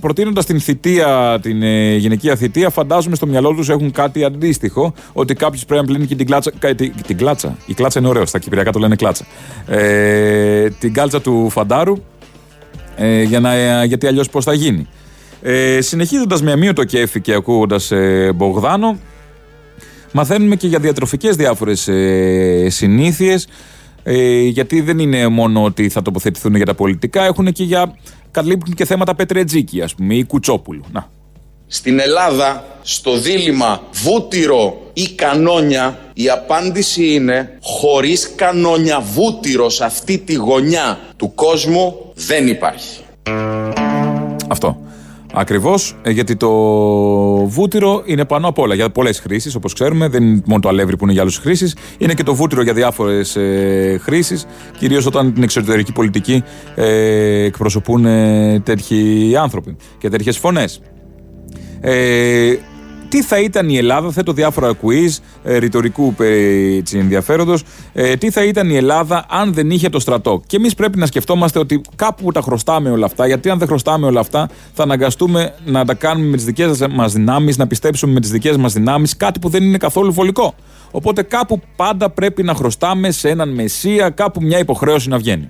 Speaker 3: προτείνοντας την θητεία, την ε, γυναικεία θητεία, φαντάζομαι στο μυαλό τους έχουν κάτι αντίστοιχο, ότι κάποιο πρέπει να πλύνει και την κλάτσα. Την, την κλάτσα. Η κλάτσα είναι ωραίος, στα κυπριακά το λένε κλάτσα. Ε, την κάλτσα του φαντάρου, ε, για να, γιατί αλλιώς πώς θα γίνει. Ε, Συνεχίζοντας με αμύωτο κέφι και ακούγοντας ε, Μπογδάνο, Μαθαίνουμε και για διατροφικές διάφορες ε, συνήθειες. Ε, γιατί δεν είναι μόνο ότι θα τοποθετηθούν για τα πολιτικά, έχουν και για. καλύπτουν και θέματα Πετρετζίκη, ας πούμε, ή Κουτσόπουλου. Να.
Speaker 22: Στην Ελλάδα, στο δίλημα βούτυρο ή κανόνια, η απάντηση είναι χωρίς κανόνια βούτυρο σε αυτή τη γωνιά του κόσμου δεν υπάρχει.
Speaker 3: Αυτό. Ακριβώς, γιατί το βούτυρο είναι πάνω απ' όλα για πολλές χρήσεις, όπως ξέρουμε. Δεν είναι μόνο το αλεύρι που είναι για άλλε χρήσεις. Είναι και το βούτυρο για διάφορες ε, χρήσεις, κυρίως όταν την εξωτερική πολιτική ε, εκπροσωπούν ε, τέτοιοι άνθρωποι και τέτοιες φωνές. Ε, τι θα ήταν η Ελλάδα, θέτω διάφορα quiz ε, ρητορικού ενδιαφέροντος, ε, τι θα ήταν η Ελλάδα αν δεν είχε το στρατό; Και εμείς πρέπει να σκεφτόμαστε ότι κάπου τα χρωστάμε όλα αυτά, γιατί αν δεν χρωστάμε όλα αυτά, θα αναγκαστούμε να τα κάνουμε με τις δικές μας δυνάμεις, να πιστέψουμε με τις δικές μας δυνάμεις, κάτι που δεν είναι καθόλου βολικό. Οπότε κάπου πάντα πρέπει να χρωστάμε σε έναν μεσία, κάπου μια υποχρέωση να βγαίνει.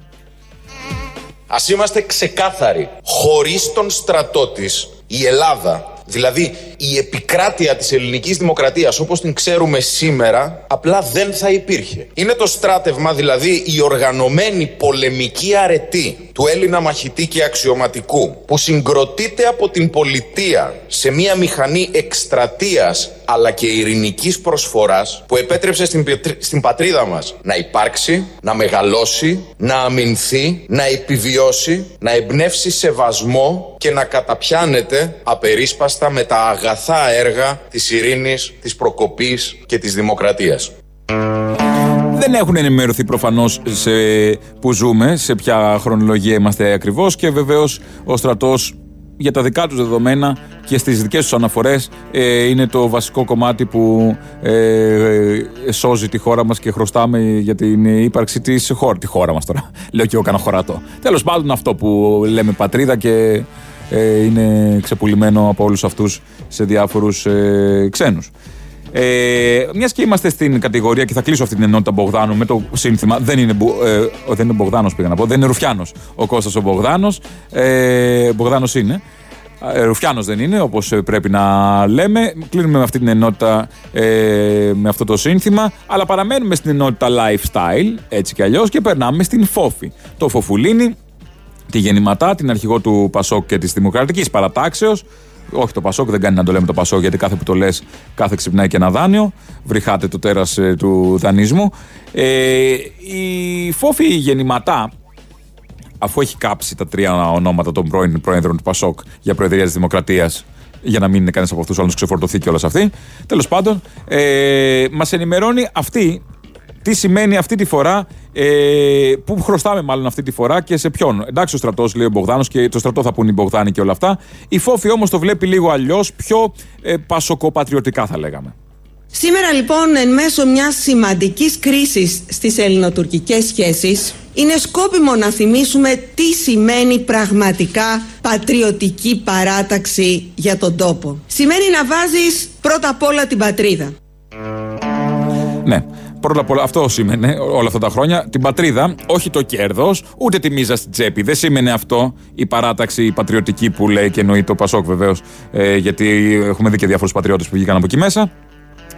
Speaker 22: Α είμαστε ξεκάθαροι. Χωρίς τον στρατό της, η Ελλάδα Δηλαδή η επικράτεια της ελληνικής δημοκρατίας όπως την ξέρουμε σήμερα απλά δεν θα υπήρχε. Είναι το στράτευμα δηλαδή η οργανωμένη πολεμική αρετή του Έλληνα μαχητή και αξιωματικού που συγκροτείται από την πολιτεία σε μια μηχανή εκστρατείας αλλά και ειρηνικής προσφοράς που επέτρεψε στην, στην πατρίδα μας να υπάρξει, να μεγαλώσει, να αμυνθεί, να επιβιώσει, να εμπνεύσει σεβασμό και να καταπιάνεται απερίσπαστα με τα αγαθά έργα της ειρήνης, της προκοπής και της δημοκρατίας.
Speaker 3: Δεν έχουν ενημερωθεί προφανώς που ζούμε, σε ποια χρονολογία είμαστε ακριβώς και βεβαίως ο στρατός για τα δικά τους δεδομένα και στις δικές τους αναφορές ε, είναι το βασικό κομμάτι που ε, ε, σώζει τη χώρα μας και χρωστάμε για την ύπαρξη της χώρα, τη χώρα μας τώρα, <laughs> λέω και εγώ κάνω χωρατό. Τέλος πάντων αυτό που λέμε πατρίδα και είναι ξεπουλημένο από όλους αυτούς σε διάφορους ξένους. Ε, Μιας και είμαστε στην κατηγορία και θα κλείσω αυτή την ενότητα Μπογδάνου με το σύνθημα. Δεν είναι, ε, δεν είναι Μπογδάνος, πήγα να πω. Δεν είναι Ρουφιάνος ο Κώστας ο Μπογδάνος. Ε, Μπογδάνος είναι. Ε, Ρουφιάνος δεν είναι, όπως πρέπει να λέμε. Κλείνουμε με αυτή την ενότητα ε, με αυτό το σύνθημα. Αλλά παραμένουμε στην ενότητα lifestyle, έτσι κι αλλιώς, και περνάμε στην Φόφη. Το Φοφουλίνι, τη γεννηματά, την αρχηγό του Πασόκ και της Δημοκρατικής Παρατάξεως, όχι το Πασόκ, δεν κάνει να το λέμε το Πασόκ, γιατί κάθε που το λες, κάθε ξυπνάει και ένα δάνειο. Βριχάτε το τέρας ε, του δανεισμού. Ε, η Φόφη γεννηματά, αφού έχει κάψει τα τρία ονόματα των πρώην πρόεδρων του Πασόκ για Προεδρία της Δημοκρατίας, για να μην είναι κανένας από αυτούς όλου ξεφορτωθεί και όλα αυτή. Τέλος πάντων, ε, μας ενημερώνει αυτή τι σημαίνει αυτή τη φορά, ε, πού χρωστάμε μάλλον αυτή τη φορά και σε ποιον. Εντάξει, ο στρατός λέει ο Μπογδάνος και το στρατό θα πούνε οι Μπογδάνοι και όλα αυτά. Η Φόφη όμως το βλέπει λίγο αλλιώς, πιο ε, πασοκοπατριωτικά θα λέγαμε.
Speaker 23: Σήμερα λοιπόν εν μέσω μιας σημαντικής κρίσης στις ελληνοτουρκικές σχέσεις είναι σκόπιμο να θυμίσουμε τι σημαίνει πραγματικά πατριωτική παράταξη για τον τόπο. Σημαίνει να βάζεις πρώτα απ' όλα την πατρίδα.
Speaker 3: Ναι. Πρώτα απ' όλα, αυτό σήμαινε όλα αυτά τα χρόνια. Την πατρίδα, όχι το κέρδος, ούτε τη μίζα στην τσέπη. Δεν σήμαινε αυτό η παράταξη η πατριωτική που λέει και εννοεί το Πασόκ βεβαίως. Ε, γιατί έχουμε δει και διάφορους πατριώτες που βγήκαν από εκεί μέσα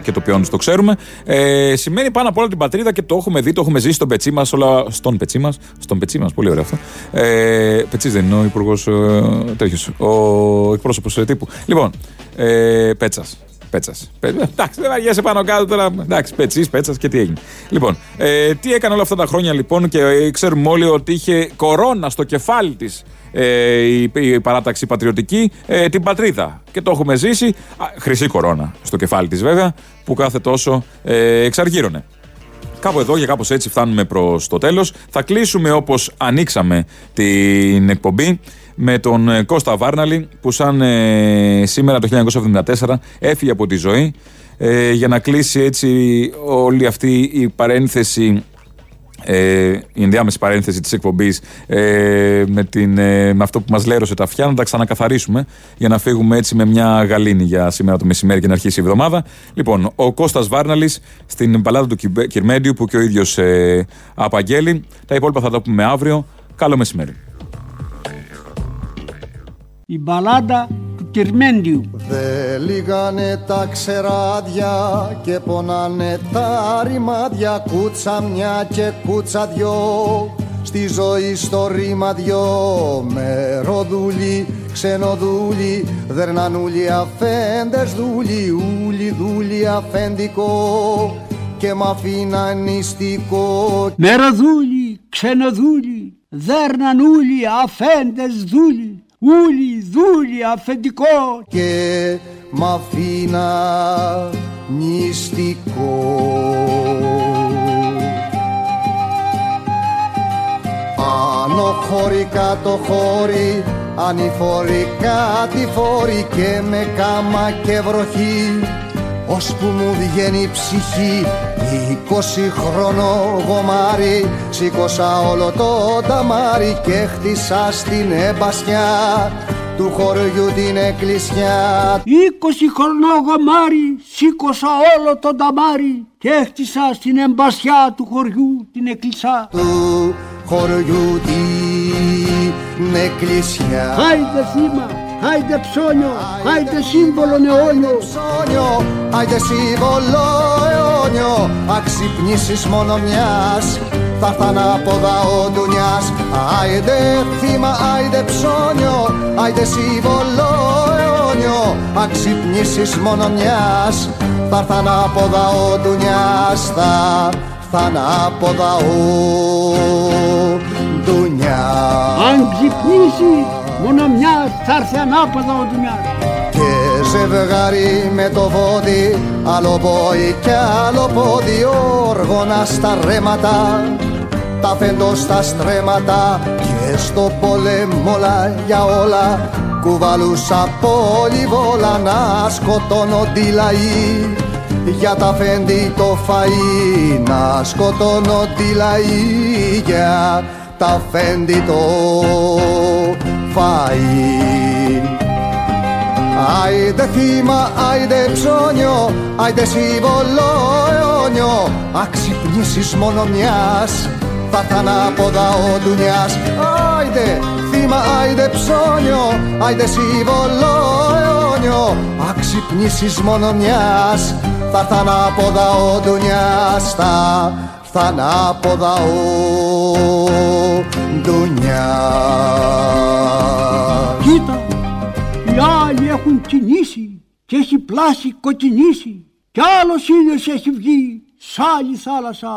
Speaker 3: και το ποιόν το ξέρουμε. Ε, σημαίνει πάνω απ' όλα την πατρίδα και το έχουμε δει, το έχουμε ζήσει στον πετσί μας. Στον πετσί μας. Στον πετσί μας, πολύ ωραίο αυτό. Ε, πετσίς δεν είναι ο υπουργός ε, τέτοιος. Ο εκπρόσωπος ε, τύπου. Λοιπόν, ε, Πέτσας. Πέτσας. Εντάξει, δεν βαριέσαι πάνω κάτω τώρα. Εντάξει, πετσί, πέτσας και τι έγινε. Λοιπόν, ε, τι έκανε όλα αυτά τα χρόνια λοιπόν και ε, ξέρουμε όλοι ότι είχε κορώνα στο κεφάλι της ε, η, η, παράταξη πατριωτική ε, την πατρίδα. Και το έχουμε ζήσει. Α, χρυσή κορώνα στο κεφάλι της βέβαια, που κάθε τόσο ε, εξαργύρωνε. Κάπου εδώ και κάπως έτσι φτάνουμε προς το τέλος. Θα κλείσουμε όπως ανοίξαμε την εκπομπή με τον ε, Κώστα Βάρναλη που σαν ε, σήμερα το 1974 έφυγε από τη ζωή. Ε, για να κλείσει έτσι όλη αυτή η παρένθεση ε, η ενδιάμεση παρένθεση της εκπομπής ε, με, την, με αυτό που μας λέρωσε τα αυτιά να τα ξανακαθαρίσουμε για να φύγουμε έτσι με μια γαλήνη για σήμερα το μεσημέρι και να αρχίσει η εβδομάδα. Λοιπόν ο Κώστας Βάρναλης στην παλάτα του Κυρμέντιου που και ο ίδιος ε, απαγγέλει. Τα υπόλοιπα θα τα πούμε αύριο. Καλό μεσημέρι
Speaker 24: η μπαλάντα του
Speaker 25: Κυρμέντιου.
Speaker 24: Δε λίγανε τα ξεράδια και πονάνε τα ρημάδια κούτσα μια και κούτσα δυο στη ζωή στο ρήμα δυο μεροδούλοι, ξενοδούλοι, δερνανούλοι αφέντες δούλοι, ούλοι δούλοι αφεντικό και μ' αφήνα νηστικό.
Speaker 25: Μεροδούλοι, ξενοδούλοι, δέρνανούλοι, αφέντες δούλοι, ούλοι δούλοι αφεντικό
Speaker 24: και μ' αφήνα νηστικό. Άνω χώρι, κάτω χώρι, ανηφορικά τη φόρη και με κάμα και βροχή που μου βγαίνει η ψυχή είκοσι χρόνο γομάρι σήκωσα όλο το ταμάρι και χτίσα στην εμπασιά του χωριού την εκκλησιά.
Speaker 25: Είκοσι χρόνο γομάρι σήκωσα όλο το ταμάρι και χτίσα στην εμπασιά του χωριού την εκκλησιά.
Speaker 24: Του χωριού την εκκλησιά.
Speaker 25: Χάιντε θύμα, χάιντε ψώνιο, χάιντε σύμβολο αιώνιο
Speaker 24: ψώνιο, άιντε σύμβολο αιώνιο αξυπνήσεις μόνο μιας θα έρθαν από ο ντουνιάς Άιντε θύμα, άιντε ψώνιο, άιντε σύμβολο αιώνιο αξυπνήσεις μόνο μιας θα έρθαν από ο ντουνιάς θα έρθαν από ο
Speaker 25: αν ξυπνήσει μόνο μια θα έρθει ανάποδα ο Ντουνιάς
Speaker 24: Και ζευγάρι με το βόδι άλλο πόη και άλλο πόδι όργωνα στα ρέματα. Τα φέντο στα στρέματα και στο πολέμολα για όλα. Κουβαλούσα πολυβόλα να σκοτώνονται λαοί για τα φέντη το φαΐ να σκοτώνονται λαοί για τα φέντη το φαΐ Άιντε θύμα, άιντε ψώνιο, άιντε σύμβολο αιώνιο. Αξυπνήσεις μόνο μιας, θα ήταν ανάποδα ο ντουνιάς Άιντε θύμα, άιντε ψώνιο, άιντε σύμβολο αιώνιο. Αξυπνήσεις μόνο μιας, θα ήταν ανάποδα ο ντουνιάς Θα ανάποδα ο ντουνιάς
Speaker 25: άλλοι έχουν κινήσει και έχει πλάσει κοκκινήσει. Κι άλλος ήλιος έχει βγει σ' άλλη θάλασσα